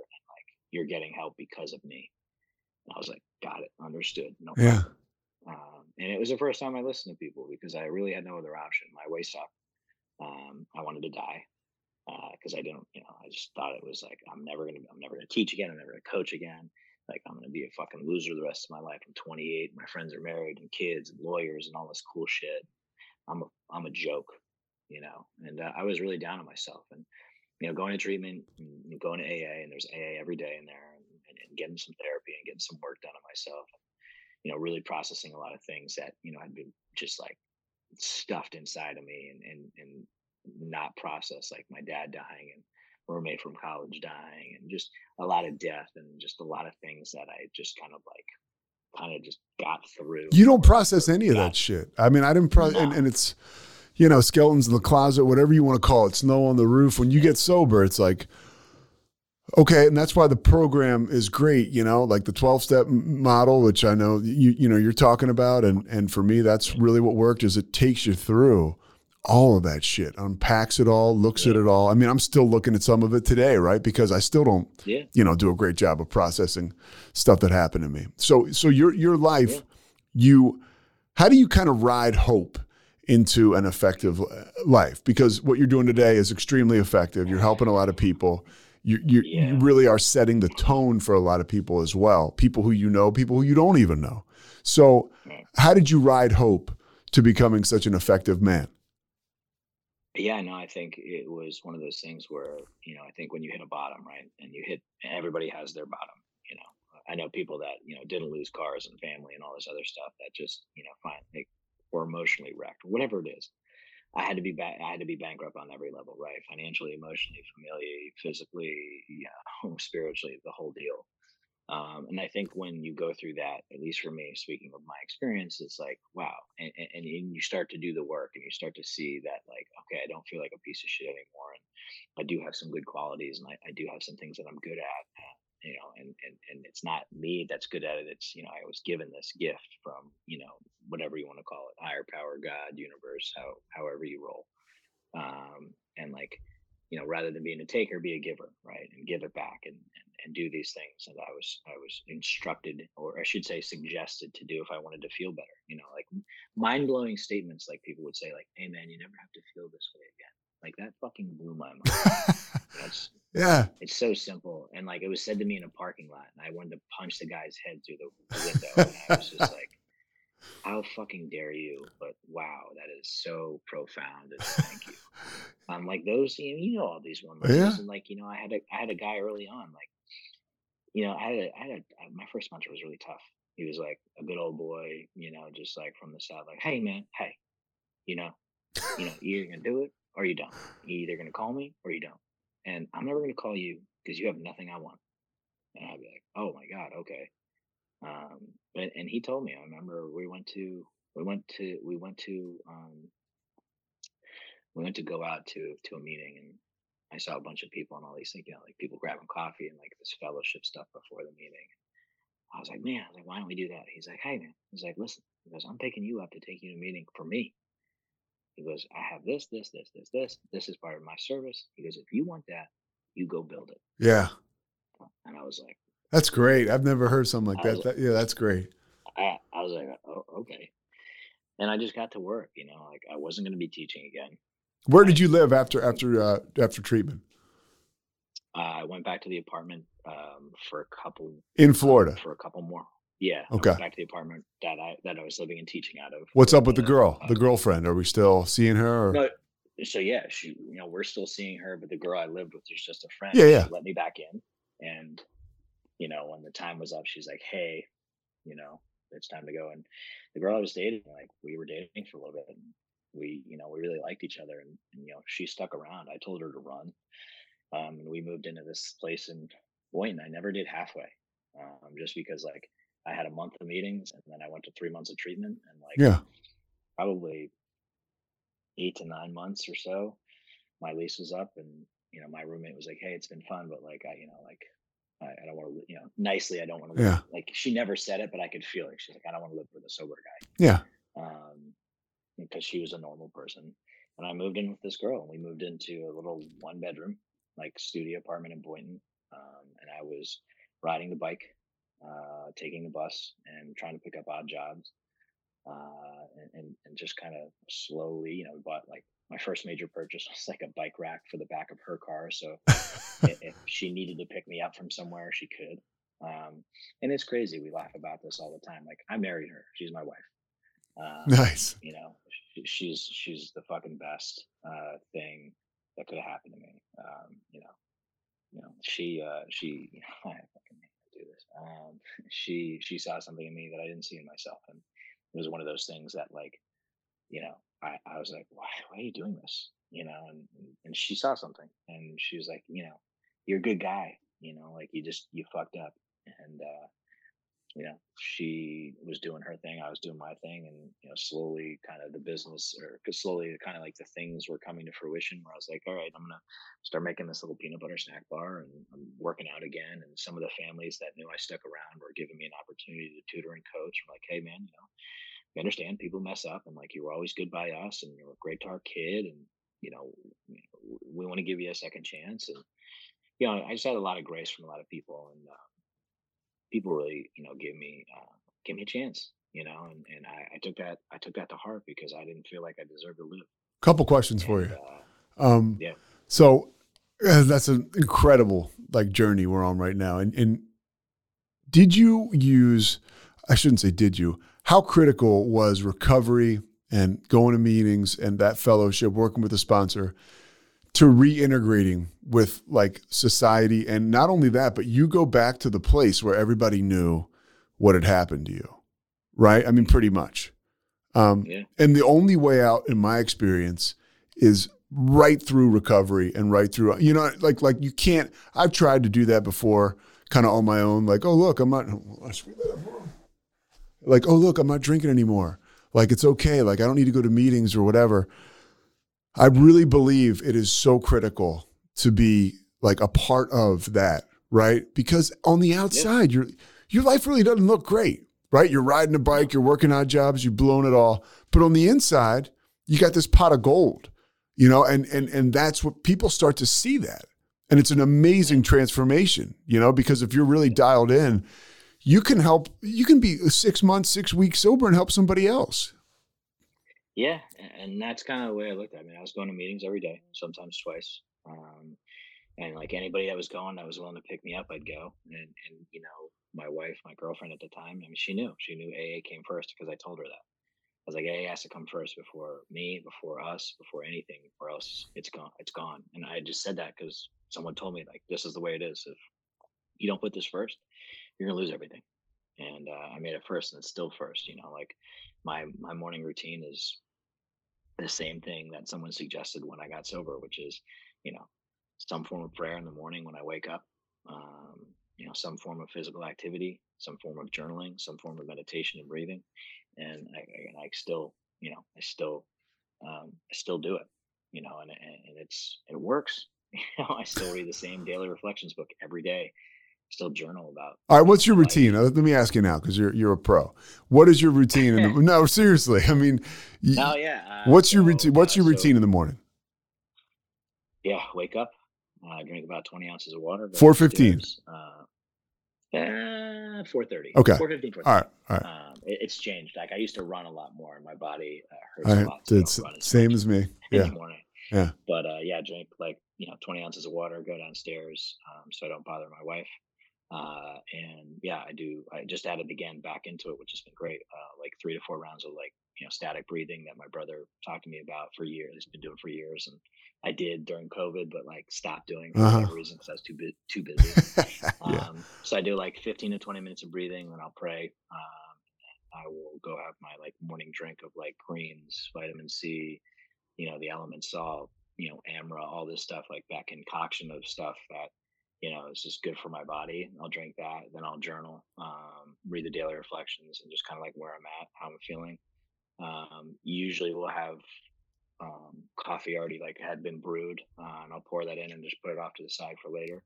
you're getting help because of me. And I was like, got it, understood. No yeah. Um, and it was the first time I listened to people because I really had no other option. My way sucked. Um, I wanted to die because uh, I didn't, you know, I just thought it was like I'm never gonna, I'm never gonna teach again. I'm never gonna coach again. Like I'm gonna be a fucking loser the rest of my life. I'm 28. My friends are married and kids and lawyers and all this cool shit. I'm a, I'm a joke, you know. And uh, I was really down on myself. And you know, going to treatment, going to AA, and there's AA every day in there, and, and, and, getting some therapy and getting some work done on myself. You know, really processing a lot of things that you know had been just like stuffed inside of me, and and and not processed, like my dad dying and roommate from college dying, and just a lot of death, and just a lot of things that I just kind of like kind of just got through. You don't process any of that shit. I mean, I didn't process, no. and, and it's you know, skeletons in the closet, whatever you want to call it, snow on the roof. When you get sober, it's like, okay, and that's why the program is great. You know, like the twelve step model, which I know you you know you're talking about, and and for me, that's really what worked. Is it takes you through all of that shit, unpacks it all, looks yeah. at it all. I mean, I'm still looking at some of it today, right? Because I still don't, yeah. you know, do a great job of processing stuff that happened to me. So so your your life, yeah. you, how do you kind of ride hope? Into an effective life because what you're doing today is extremely effective. You're helping a lot of people. You, you, yeah. you, really are setting the tone for a lot of people as well. People who you know, people who you don't even know. So, how did you ride hope to becoming such an effective man? Yeah, no, I think it was one of those things where, you know, I think when you hit a bottom, right, and you hit, everybody has their bottom, you know. I know people that, you know, didn't lose cars and family and all this other stuff that just, you know, find, they or emotionally wrecked, whatever it is. I had to be back. I had to be bankrupt on every level, right? Financially, emotionally, familially, physically, yeah, spiritually, the whole deal. Um, and I think when you go through that, at least for me, speaking of my experience, it's like, wow. And, and, and you start to do the work and you start to see that, like, okay, I don't feel like a piece of shit anymore. And I do have some good qualities and I, I do have some things that I'm good at you know, and, and, and it's not me that's good at it. It's, you know, I was given this gift from, you know, whatever you want to call it, higher power, God, universe, how, however you roll. Um, and like, you know, rather than being a taker, be a giver, right. And give it back and, and, and do these things that I was, I was instructed, or I should say suggested to do if I wanted to feel better, you know, like mind blowing statements. Like people would say like, Hey man, you never have to feel this way again. Like that fucking blew my mind. That's yeah. It's so simple. And like it was said to me in a parking lot, and I wanted to punch the guy's head through the, window. and I was just like, how fucking dare you? But wow, that is so profound. And thank you. Um, like those, you know, you know all these one yeah. and like you know, I had a I had a guy early on, like you know, I had a, I had a, my first mentor was really tough. He was like a good old boy, you know, just like from the south, like, hey man, hey, you know, you know, you're gonna do it or you don't. You're either gonna call me or you don't and I'm never going to call you because you have nothing I want. And I'd be like, oh my God, okay. Um, but, and he told me, I remember we went to, we went to, we went to, um, we went to go out to, to a meeting and I saw a bunch of people and all these things, you know, like people grabbing coffee and like this fellowship stuff before the meeting. I was like, man, I was like, why don't we do that? He's like, hey man, he's like, listen, he goes, I'm picking you up to take you to a meeting for me. He goes, I have this, this, this, this, this. This is part of my service. He goes, if you want that, you go build it. Yeah. And I was like, That's great. I've never heard something like that. that. Yeah, that's great. I, I was like, oh, okay. And I just got to work, you know, like I wasn't going to be teaching again. Where did you live after after uh, after treatment? I went back to the apartment um, for a couple in Florida for a couple more. Yeah. Okay. back to the apartment that I that I was living and teaching out of. What's up with the girl, the girlfriend? Are we still seeing her? Or? No, so yeah, she you know we're still seeing her, but the girl I lived with is just a friend. Yeah, yeah. She let me back in, and you know when the time was up, she's like, "Hey, you know it's time to go." And the girl I was dating, like we were dating for a little bit, and we you know we really liked each other, and, and you know she stuck around. I told her to run, um, and we moved into this place in Boynton. I never did halfway, um, just because like I had a month of meetings, and then I went to three months of treatment, and like yeah, probably eight to nine months or so, my lease was up, and you know, my roommate was like, "Hey, it's been fun, but like, I, you know, like, I, I don't want to, you know, nicely, I don't want to. Yeah. Like, she never said it, but I could feel it. She's like, I don't want to live with a sober guy, yeah. um, because she was a normal person. And I moved in with this girl, and we moved into a little one bedroom, like studio apartment in Boynton. Um, and I was riding the bike, uh, taking the bus, and trying to pick up odd jobs uh, and, and, and just kind of slowly, you know, we bought like my first major purchase was like a bike rack for the back of her car. So i- if she needed to pick me up from somewhere, she could. Um, and it's crazy. We laugh about this all the time. Like I married her. She's my wife. Um, Nice. you know, she, she's, she's the fucking best, uh, thing that could have happened to me. Um, you know, you know, she, uh, she, I fucking hate to do this. Um, she, she saw something in me that I didn't see in myself. And it was one of those things that like, you know, I, I was like, why, why are you doing this? You know, and, and she saw something and she was like, you know, you're a good guy, you know, like you just, you fucked up. And, uh, you know, she was doing her thing. I was doing my thing. And, you know, slowly kind of the business or cause slowly kind of like the things were coming to fruition where I was like, all right, I'm to start making this little peanut butter snack bar and I'm working out again. And some of the families that knew I stuck around were giving me an opportunity to tutor and coach. I'm like, hey man, you know, we understand people mess up and like you were always good by us and you were great to our kid and you know we, we want to give you a second chance and you know I just had a lot of grace from a lot of people and uh, people really you know gave me uh, gave me a chance you know and, and I, I took that I took that to heart because I didn't feel like I deserved to live. Couple questions for you. uh, Um, Yeah. So uh, that's an incredible like journey we're on right now. And and did you use? I shouldn't say did you. How critical was recovery and going to meetings and that fellowship, working with a sponsor, to reintegrating with like society? And not only that, but you go back to the place where everybody knew what had happened to you, right? I mean, pretty much. Um, yeah and the only way out, in my experience, is right through recovery and right through. You know, like like you can't. I've tried to do that before, kind of on my own. Like, oh look, I'm not. I screwed that up. Like, oh look, I'm not drinking anymore. Like it's okay. Like I don't need to go to meetings or whatever. I really believe it is so critical to be like a part of that, right? Because on the outside, your your life really doesn't look great, right? You're riding a bike, you're working odd jobs, you've blown it all. But on the inside, you got this pot of gold, you know, and and and that's what people start to see that. And it's an amazing transformation, you know, because if you're really dialed in, you can help you can be six months, six weeks sober and help somebody else. Yeah, and that's kind of the way I looked at it. I mean, I was going to meetings every day, sometimes twice. Um, and like anybody that was going, that was willing to pick me up, I'd go. And and you know, my wife, my girlfriend at the time, I mean, she knew. She knew AA came first because I told her that. I was like, AA has to come first before me, before us, before anything, or else it's gone. It's gone. And I just said that because someone told me like this is the way it is. If you don't put this first, you're gonna lose everything. And uh, I made it first, and it's still first. You know, like my my morning routine is the same thing that someone suggested when I got sober, which is, you know, some form of prayer in the morning when I wake up, um, you know, some form of physical activity, some form of journaling, some form of meditation and breathing, and I, and I still, you know, I still, um, I still do it, you know, and and it's it works. You know, I still read the same daily reflections book every day. Still journal about. All right, what's your life. routine? Uh, Let me ask you now, because you're you're a pro. What is your routine? In the, no, seriously. I mean, Oh yeah. uh, what's your so, routine? What's uh, your so, routine in the morning? yeah, wake up, uh, drink about 20 ounces of water. 4:15. upstairs, Uh, uh, 4.30. Okay. 4.15, All right, all right. Um, it, it's changed. Like I used to run a lot more and my body uh, hurts All a lot. So it's as same much as me. Yeah. anymore. Yeah. But uh, yeah, drink like you know 20 ounces of water, go downstairs, um, so I don't bother my wife. Uh, and yeah, I do. I just added again back into it, which has been great. Uh, like three to four rounds of like you know static breathing that my brother talked to me about for years. He's been doing for years, and I did during COVID, but like stopped doing for uh-huh. whatever reason because I was too bu- too busy. yeah. um, so I do like 15 to 20 minutes of breathing, then I'll pray. Um, I will go have my like morning drink of like greens, vitamin C, you know, the element salt, you know, Amra, all this stuff like that concoction of stuff that you know, it's just good for my body. I'll drink that, then I'll journal, um, read the daily reflections, and just kind of like where I'm at, how I'm feeling. Um, usually, we'll have um, coffee already like had been brewed, uh, and I'll pour that in and just put it off to the side for later.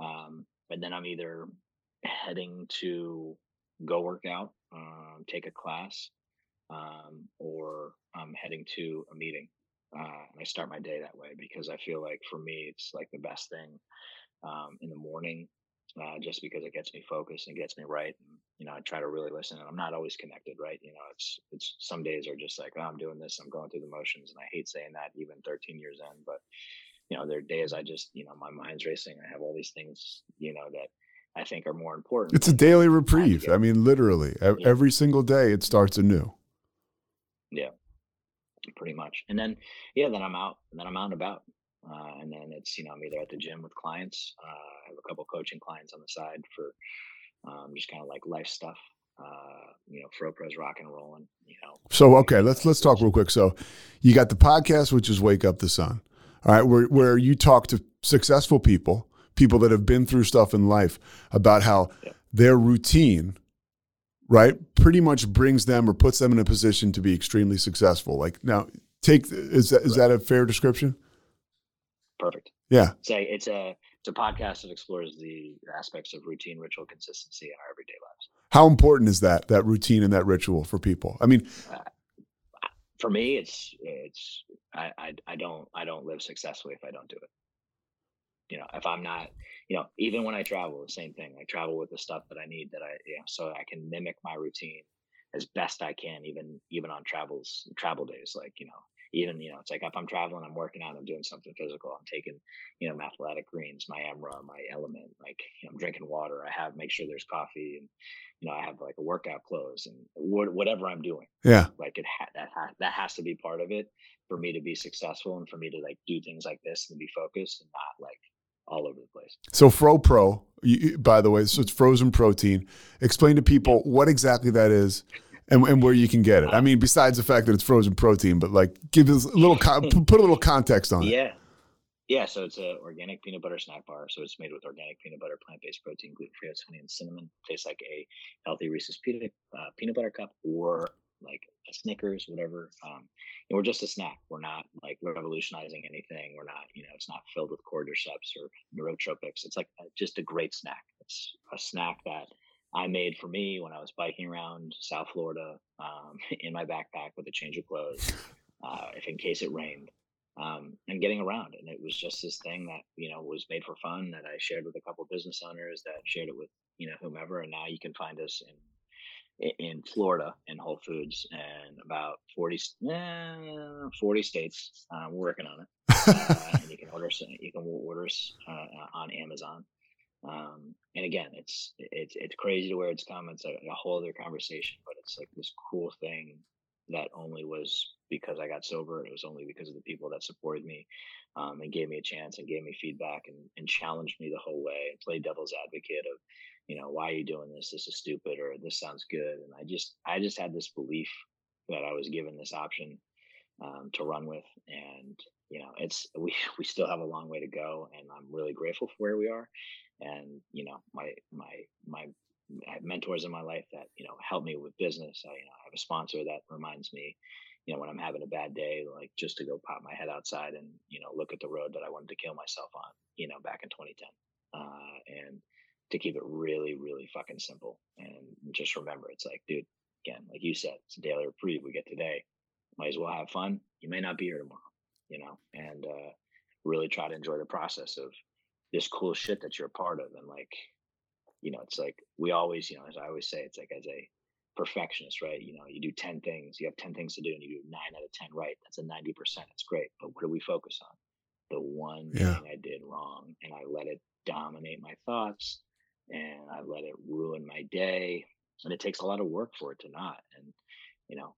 Um, and then I'm either heading to go work out, um, take a class, um, or I'm heading to a meeting. Uh, and I start my day that way because I feel like for me, it's like the best thing um, in the morning, uh, just because it gets me focused and gets me right. And, you know, I try to really listen and I'm not always connected, right? You know, it's, it's some days are just like, oh, I'm doing this, I'm going through the motions. And I hate saying that even 13 years in, but you know, there are days I just, you know, my mind's racing. I have all these things, you know, that I think are more important. It's a daily reprieve. I mean, literally yeah. every single day it starts anew. Yeah, pretty much. And then, yeah, then I'm out and then I'm out and about. Uh, and then it's, you know, I'm either at the gym with clients. Uh, I have a couple coaching clients on the side for um, just kind of like life stuff. Uh, you know, FroPro's rock and rolling, you know. So, okay, let's, let's talk real quick. So you got the podcast, which is Wake Up the Sun. All right. Where, where you talk to successful people, people that have been through stuff in life about how yeah. their routine, right, pretty much brings them or puts them in a position to be extremely successful. Like now, take, is that, is right. that a fair description? Perfect. Yeah. It's a it's a it's a podcast that explores the aspects of routine, ritual, consistency in our everyday lives. How important is that that routine and that ritual for people? I mean, uh, for me, it's it's I, I I don't I don't live successfully if I don't do it. You know, if I'm not, you know, even when I travel, the same thing. I travel with the stuff that I need that I, you know, so I can mimic my routine as best I can, even even on travels travel days. Like you know, even you know it's like if i'm traveling i'm working out i'm doing something physical i'm taking you know my athletic greens my emra my element like you know, i'm drinking water i have make sure there's coffee and you know i have like a workout clothes and wh- whatever i'm doing yeah like it ha- that ha- that has to be part of it for me to be successful and for me to like do things like this and be focused and not like all over the place. So FroPro, by the way, so it's frozen protein. Explain to people what exactly that is and, and where you can get it. I mean, besides the fact that it's frozen protein, but like give us a little con- put a little context on it. Yeah. Yeah, so it's an organic peanut butter snack bar. So it's made with organic peanut butter, plant-based protein, gluten-free, oats, honey, and cinnamon. Tastes like a healthy Reese's peanut uh, peanut butter cup or like a Snickers, whatever. Um, and we're just a snack. We're not like revolutionizing anything. We're not, you know, it's not filled with cordyceps or neurotropics. It's like a, just a great snack. It's a snack that I made for me when I was biking around South Florida um, in my backpack with a change of clothes, uh, if in case it rained, um, and getting around. And it was just this thing that you know was made for fun that I shared with a couple business owners that shared it with you know whomever. And now you can find us in in Florida in Whole Foods and about 40, eh, 40 states. Uh, we're working on it. uh, and you can order you can order us uh, on Amazon. Um, and again, it's it's it's crazy to where it's come. It's a, a whole other conversation, but it's like this cool thing that only was because I got sober. It was only because of the people that supported me um, and gave me a chance and gave me feedback and, and challenged me the whole way and played devil's advocate of, you know, why are you doing this? This is stupid or this sounds good. And I just I just had this belief that I was given this option um, to run with, and you know, it's we we still have a long way to go, and I'm really grateful for where we are and you know my my my mentors in my life that you know help me with business. I, you know, I have a sponsor that reminds me, you know, when I'm having a bad day, like just to go pop my head outside and you know look at the road that I wanted to kill myself on, you know, back in 2010, uh, and to keep it really, really fucking simple and just remember, it's like, dude, again, like you said, it's a daily reprieve. We get today, might as well have fun. You may not be here tomorrow, you know, and uh, really try to enjoy the process of this cool shit that you're a part of and like you know it's like we always you know as i always say it's like as a perfectionist, right? You know, you do 10 things, you have 10 things to do, and you do nine out of 10 right. That's a 90%. It's great. But what do we focus on? The one yeah. thing I did wrong, and I let it dominate my thoughts, and I let it ruin my day. And it takes a lot of work for it to not. And, you know,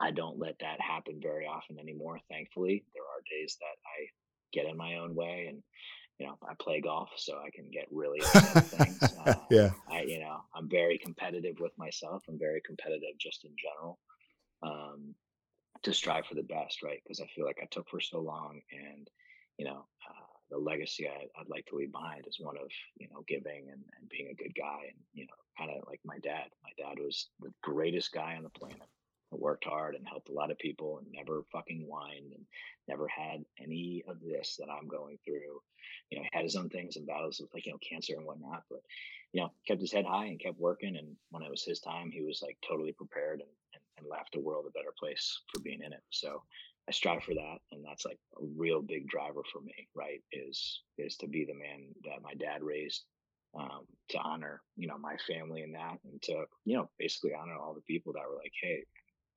I don't let that happen very often anymore. Thankfully, there are days that I get in my own way and you know, I play golf, so I can get really upset things. Uh, yeah. I, you know, I'm very competitive with myself. I'm very competitive just in general. Um, to strive for the best, right? Because I feel like I took for so long, and you know, uh, the legacy I, would like to leave behind is one of you know giving and, and being a good guy, and you know, kind of like my dad. My dad was the greatest guy on the planet worked hard and helped a lot of people and never fucking whined and never had any of this that I'm going through. You know, had his own things and battles with like, you know, cancer and whatnot, but you know, kept his head high and kept working. And when it was his time, he was like totally prepared and, and, and left the world a better place for being in it. So I strive for that. And that's like a real big driver for me, right? Is, is to be the man that my dad raised um, to honor, you know, my family and that, and to, you know, basically honor all the people that were like, hey,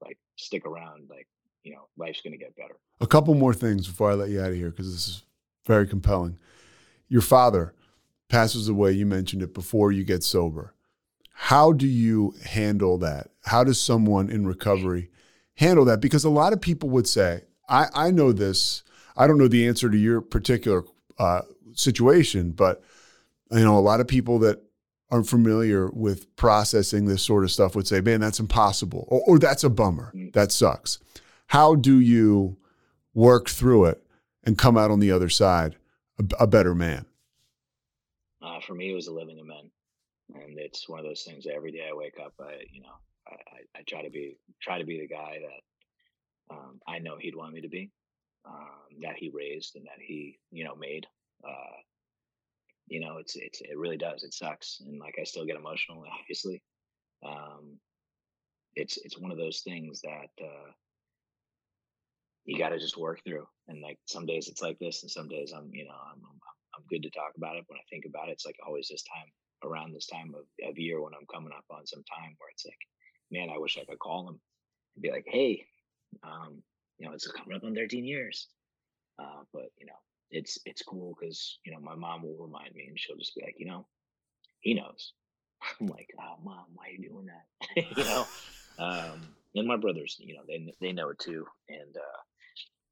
like stick around like you know life's going to get better. A couple more things before i let you out of here because this is very compelling. Your father passes away you mentioned it before you get sober. How do you handle that? How does someone in recovery handle that? Because a lot of people would say i, I know this. I don't know the answer to your particular uh, situation but you know a lot of people that aren't familiar with processing this sort of stuff would say, man, that's impossible, or, or that's a bummer. Mm. That sucks. How do you work through it and come out on the other side a, a better man? Uh, for me, it was a living amend, and it's one of those things. Every day I wake up, I you know I, I, I try to be try to be the guy that um, I know he'd want me to be, um, that he raised and that he you know made. Uh, you know, it's it's it really does. It sucks, and like I still get emotional, obviously. Um, it's it's one of those things that uh, you got to just work through. And like some days it's like this, and some days I'm you know I'm, I'm I'm good to talk about it. When I think about it, it's like always this time around this time of, of year when I'm coming up on some time where it's like, man, I wish I could call him and be like, hey, um, you know, it's coming up on 13 years. Uh, but you know, it's it's cool because you know my mom will remind me and she'll just be like, you know, he knows. I'm like, oh mom, why are you doing that? you know, um, and my brothers, you know, they they know it too, and uh,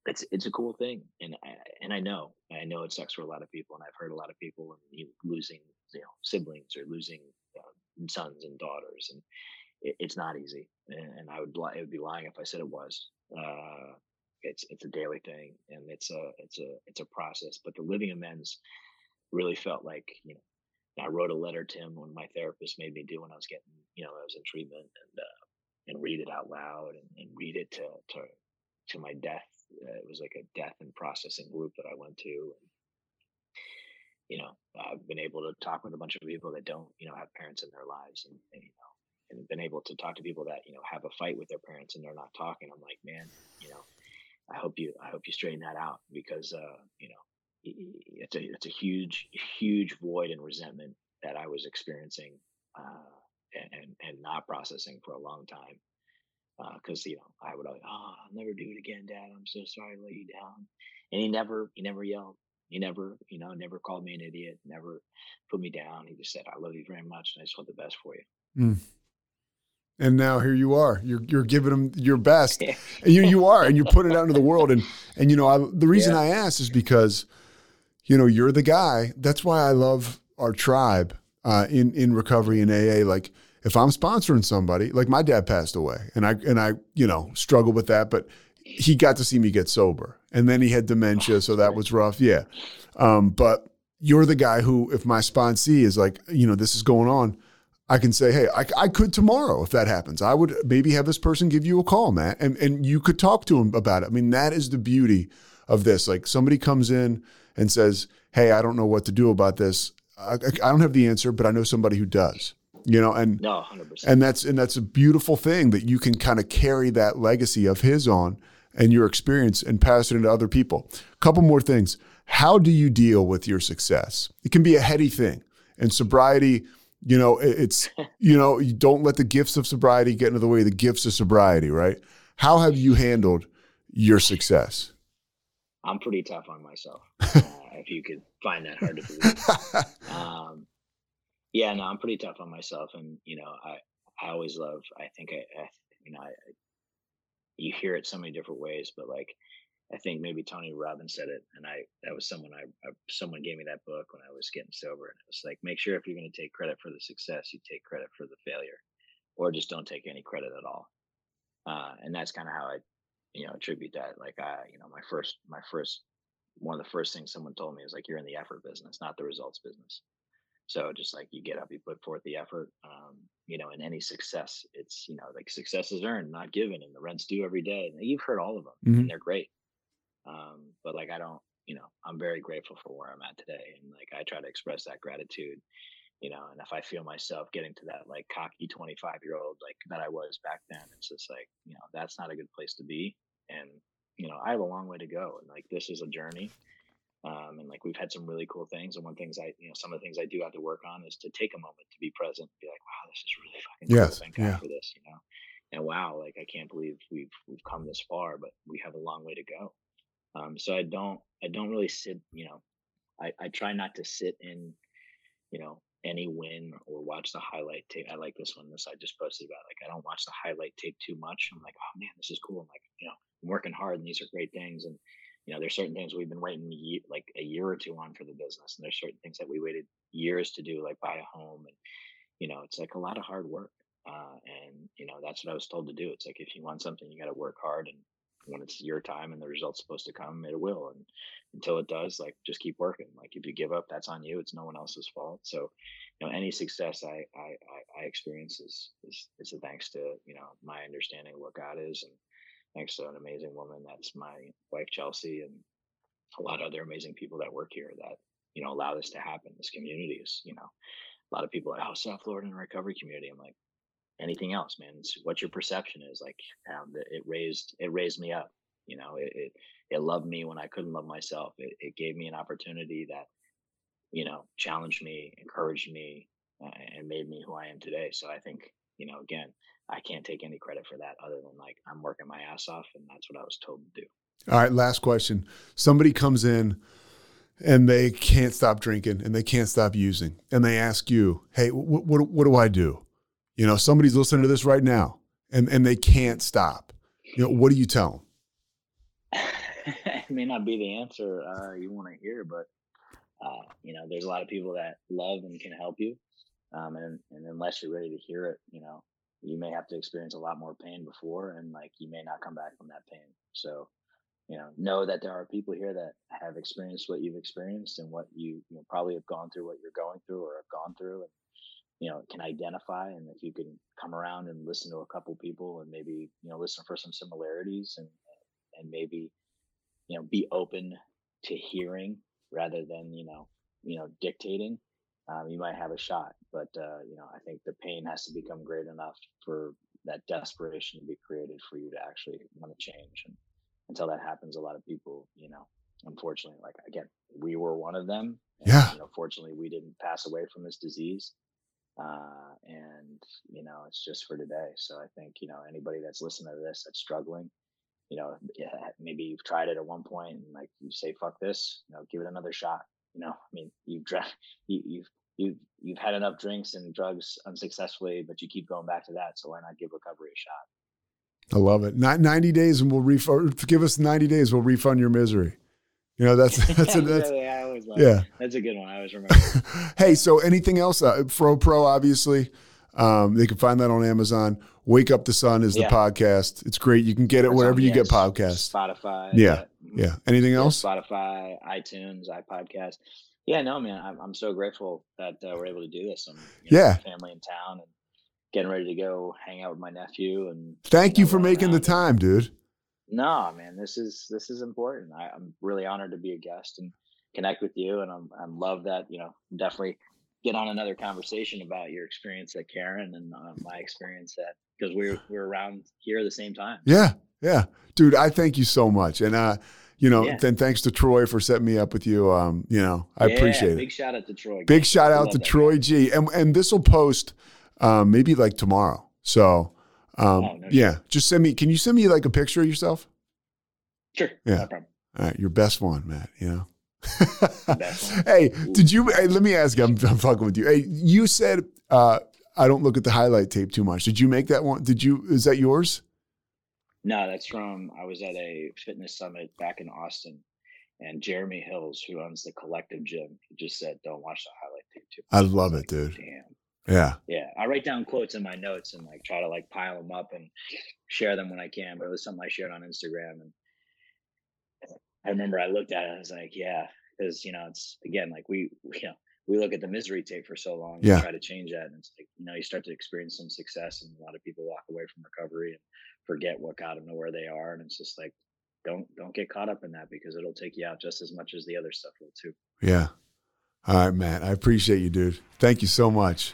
it's it's a cool thing, and I, and I know I know it sucks for a lot of people, and I've heard a lot of people you know, losing you know siblings or losing uh, sons and daughters, and it, it's not easy, and, and I would it would be lying if I said it was. Uh, it's it's a daily thing and it's a it's a it's a process but the living amends really felt like you know i wrote a letter to him when my therapist made me do when i was getting you know i was in treatment and uh, and read it out loud and, and read it to to to my death. Uh, it was like a death and processing group that i went to and you know i've been able to talk with a bunch of people that don't you know have parents in their lives and, and you know and been able to talk to people that you know have a fight with their parents and they're not talking. I'm like man you know I hope you I hope you straighten that out because uh, you know it's a it's a huge huge void and resentment that I was experiencing uh, and and not processing for a long time because uh, you know I would always oh I'll never do it again Dad. I'm so sorry to let you down. And he never he never yelled. He never you know never called me an idiot never put me down. He just said I love you very much and I just want the best for you. Mm and now here you are. You're you're giving them your best. and you you are, and you're putting it out into the world. And and you know, I, the reason yeah. I asked is because, you know, you're the guy. That's why I love our tribe uh, in in recovery in AA. Like if I'm sponsoring somebody, like my dad passed away, and I and I you know struggled with that, but he got to see me get sober, and then he had dementia, so that was rough. Yeah, um, but you're the guy who, if my sponsee is like, you know, this is going on I can say, hey, I, I, could tomorrow if that happens. I would maybe have this person give you a call, Matt, and, and you could talk to him about it. I mean, that is the beauty of this. Like somebody comes in and says, hey, I don't know what to do about this. I, I don't have the answer, but I know somebody who does. You know, and no, 100%. and that's and that's a beautiful thing that you can kind of carry that legacy of his on and your experience and pass it into other people. A couple more things. How do you deal with your success? It can be a heady thing, and sobriety You know, it's you know, you don't let the gifts of sobriety get into the way of the gifts of sobriety, right? How have you handled your success? I'm pretty tough on myself. Uh, if you could find that hard to believe. um, yeah, no, I'm pretty tough on myself, and you know, I I always love. I think I, I you know, I, you hear it so many different ways, but like I think maybe Tony Robbins said it, and I that was someone I, I, someone gave me that book when I was getting sober, and it was like make sure if you're going to take credit for the success, you take credit for the failure, or just don't take any credit at all. Uh, and that's kind of how I, you know, attribute that. Like I, you know, my first my first one of the first things someone told me was like you're in the effort business, not the results business. So just like you get up, you put forth the effort. Um, you know, in any success, it's you know like success is earned, not given, and the rent's due every day. And you've heard all of them, mm-hmm. and they're great. Um, but like I don't, you know, I'm very grateful for where I'm at today, and like I try to express that gratitude. You know, and if I feel myself getting to that like cocky 25 year old like that I was back then, it's just like you know that's not a good place to be. And you know, I have a long way to go, and like this is a journey um, and like we've had some really cool things. And one things I, you know, some of the things I do have to work on is to take a moment to be present, be like, wow, this is really fucking cool. Yes, Thank God for this, you know. And wow, like I can't believe we've we've come this far, but we have a long way to go. Um, so I don't I don't really sit, you know, I, I try not to sit in, you know, any win or watch the highlight tape. I like this one. This I just posted about. Like I don't watch the highlight tape too much. I'm like, oh man, this is cool. I'm like, you know, I'm working hard and these are great things. And you know, there's certain things we've been waiting like a year or two on for the business, and there's certain things that we waited years to do, like buy a home, and you know, it's like a lot of hard work. Uh, and you know, that's what I was told to do. It's like if you want something, you got to work hard, and when it's your time and the result's supposed to come, it will. And until it does, like just keep working. Like if you give up, that's on you. It's no one else's fault. So, you know, any success I I I, experience is is is a thanks to you know my understanding of what God is and thanks to an amazing woman that's my wife Chelsea and a lot of other amazing people that work here that you know allow this to happen. This community is you know a lot of people oh South Florida and recovery community. I'm like anything else, man. It's what your perception is like. Um, it raised it raised me up. You know, it, it, it loved me when I couldn't love myself. It, it gave me an opportunity that you know challenged me, encouraged me, uh, and made me who I am today. So I think you know again I can't take any credit for that other than like I'm working my ass off and that's what I was told to do. All right, last question. Somebody comes in and they can't stop drinking and they can't stop using and they ask you, "Hey, what what, what do I do?" You know, somebody's listening to this right now and and they can't stop. You know, what do you tell them? it may not be the answer uh, you want to hear, but uh, you know, there's a lot of people that love and can help you. Um, and, and unless you're ready to hear it, you know, you may have to experience a lot more pain before and like you may not come back from that pain so you know know that there are people here that have experienced what you've experienced and what you, you know, probably have gone through what you're going through or have gone through and you know can identify and if you can come around and listen to a couple people and maybe you know listen for some similarities and and maybe you know be open to hearing rather than you know you know dictating um, you might have a shot. But uh, you know, I think the pain has to become great enough for that desperation to be created for you to actually want to change. And until that happens, a lot of people, you know, unfortunately, like again, we were one of them. And, yeah. You know, fortunately, we didn't pass away from this disease. Uh, and you know, it's just for today. So I think you know anybody that's listening to this that's struggling, you know, maybe you've tried it at one point and like you say, "Fuck this," you know, give it another shot you know, I mean, you've drank, you, you've you've you've had enough drinks and drugs unsuccessfully, but you keep going back to that. So why not give recovery a shot? I love it. Not ninety days, and we'll refund. Give us ninety days, we'll refund your misery. You know, that's that's a, that's yeah, I always yeah. That's a good one. I always remember. hey, so anything else? Uh, FroPro, obviously, um, they can find that on Amazon. Wake Up the Sun is yeah. the podcast. It's great. You can get it it's wherever you get podcasts. Spotify. Yeah. Yeah. Anything else? Spotify, iTunes, iPodcast. Yeah, no, man. I'm, I'm so grateful that uh, we're able to do this. I'm, yeah. Know, family in town and getting ready to go hang out with my nephew. And thank you, you for making the time, dude. No, man, this is this is important. I, am really honored to be a guest and connect with you, and I'm I love that. You know, definitely get on another conversation about your experience at Caron and uh, my experience at because we're we're around here at the same time. Yeah, yeah, dude. I thank you so much, and uh, you know, Yeah. then thanks to Troy for setting me up with you. Um, you know, I Yeah, appreciate Big it. Big shout out to Troy. Big shout out to Troy guy. G. And and this will post um, maybe like tomorrow. So um, Oh, no yeah, just send me. Can you send me like a picture of yourself? Sure. Yeah. No. All right, your best one, Matt. You know. Hey, did you? Hey, let me ask you. I'm, I'm fucking with you. Hey, you said uh, I don't look at the highlight tape too much. Did you make that one? Did you? Is that yours? No, that's from I was at a fitness summit back in Austin, and Jeremy Hills, who owns the Collective Gym, just said, "Don't watch the highlight tape too." I much." was love it, like, dude. Damn. Yeah. Yeah, I write down quotes in my notes and like try to like pile them up and share them when I can. But it was something I shared on Instagram, and I remember I looked at it. and I was like, "Yeah," because you know, it's again like we, we you know we look at the misery tape for so long. Yeah. and try to change that, and it's like you know you start to experience some success, and a lot of people walk away from recovery and forget what got them to where they are, and it's just like don't don't get caught up in that because it'll take you out just as much as the other stuff will too. Yeah. All right, Matt. I appreciate you, dude. Thank you so much.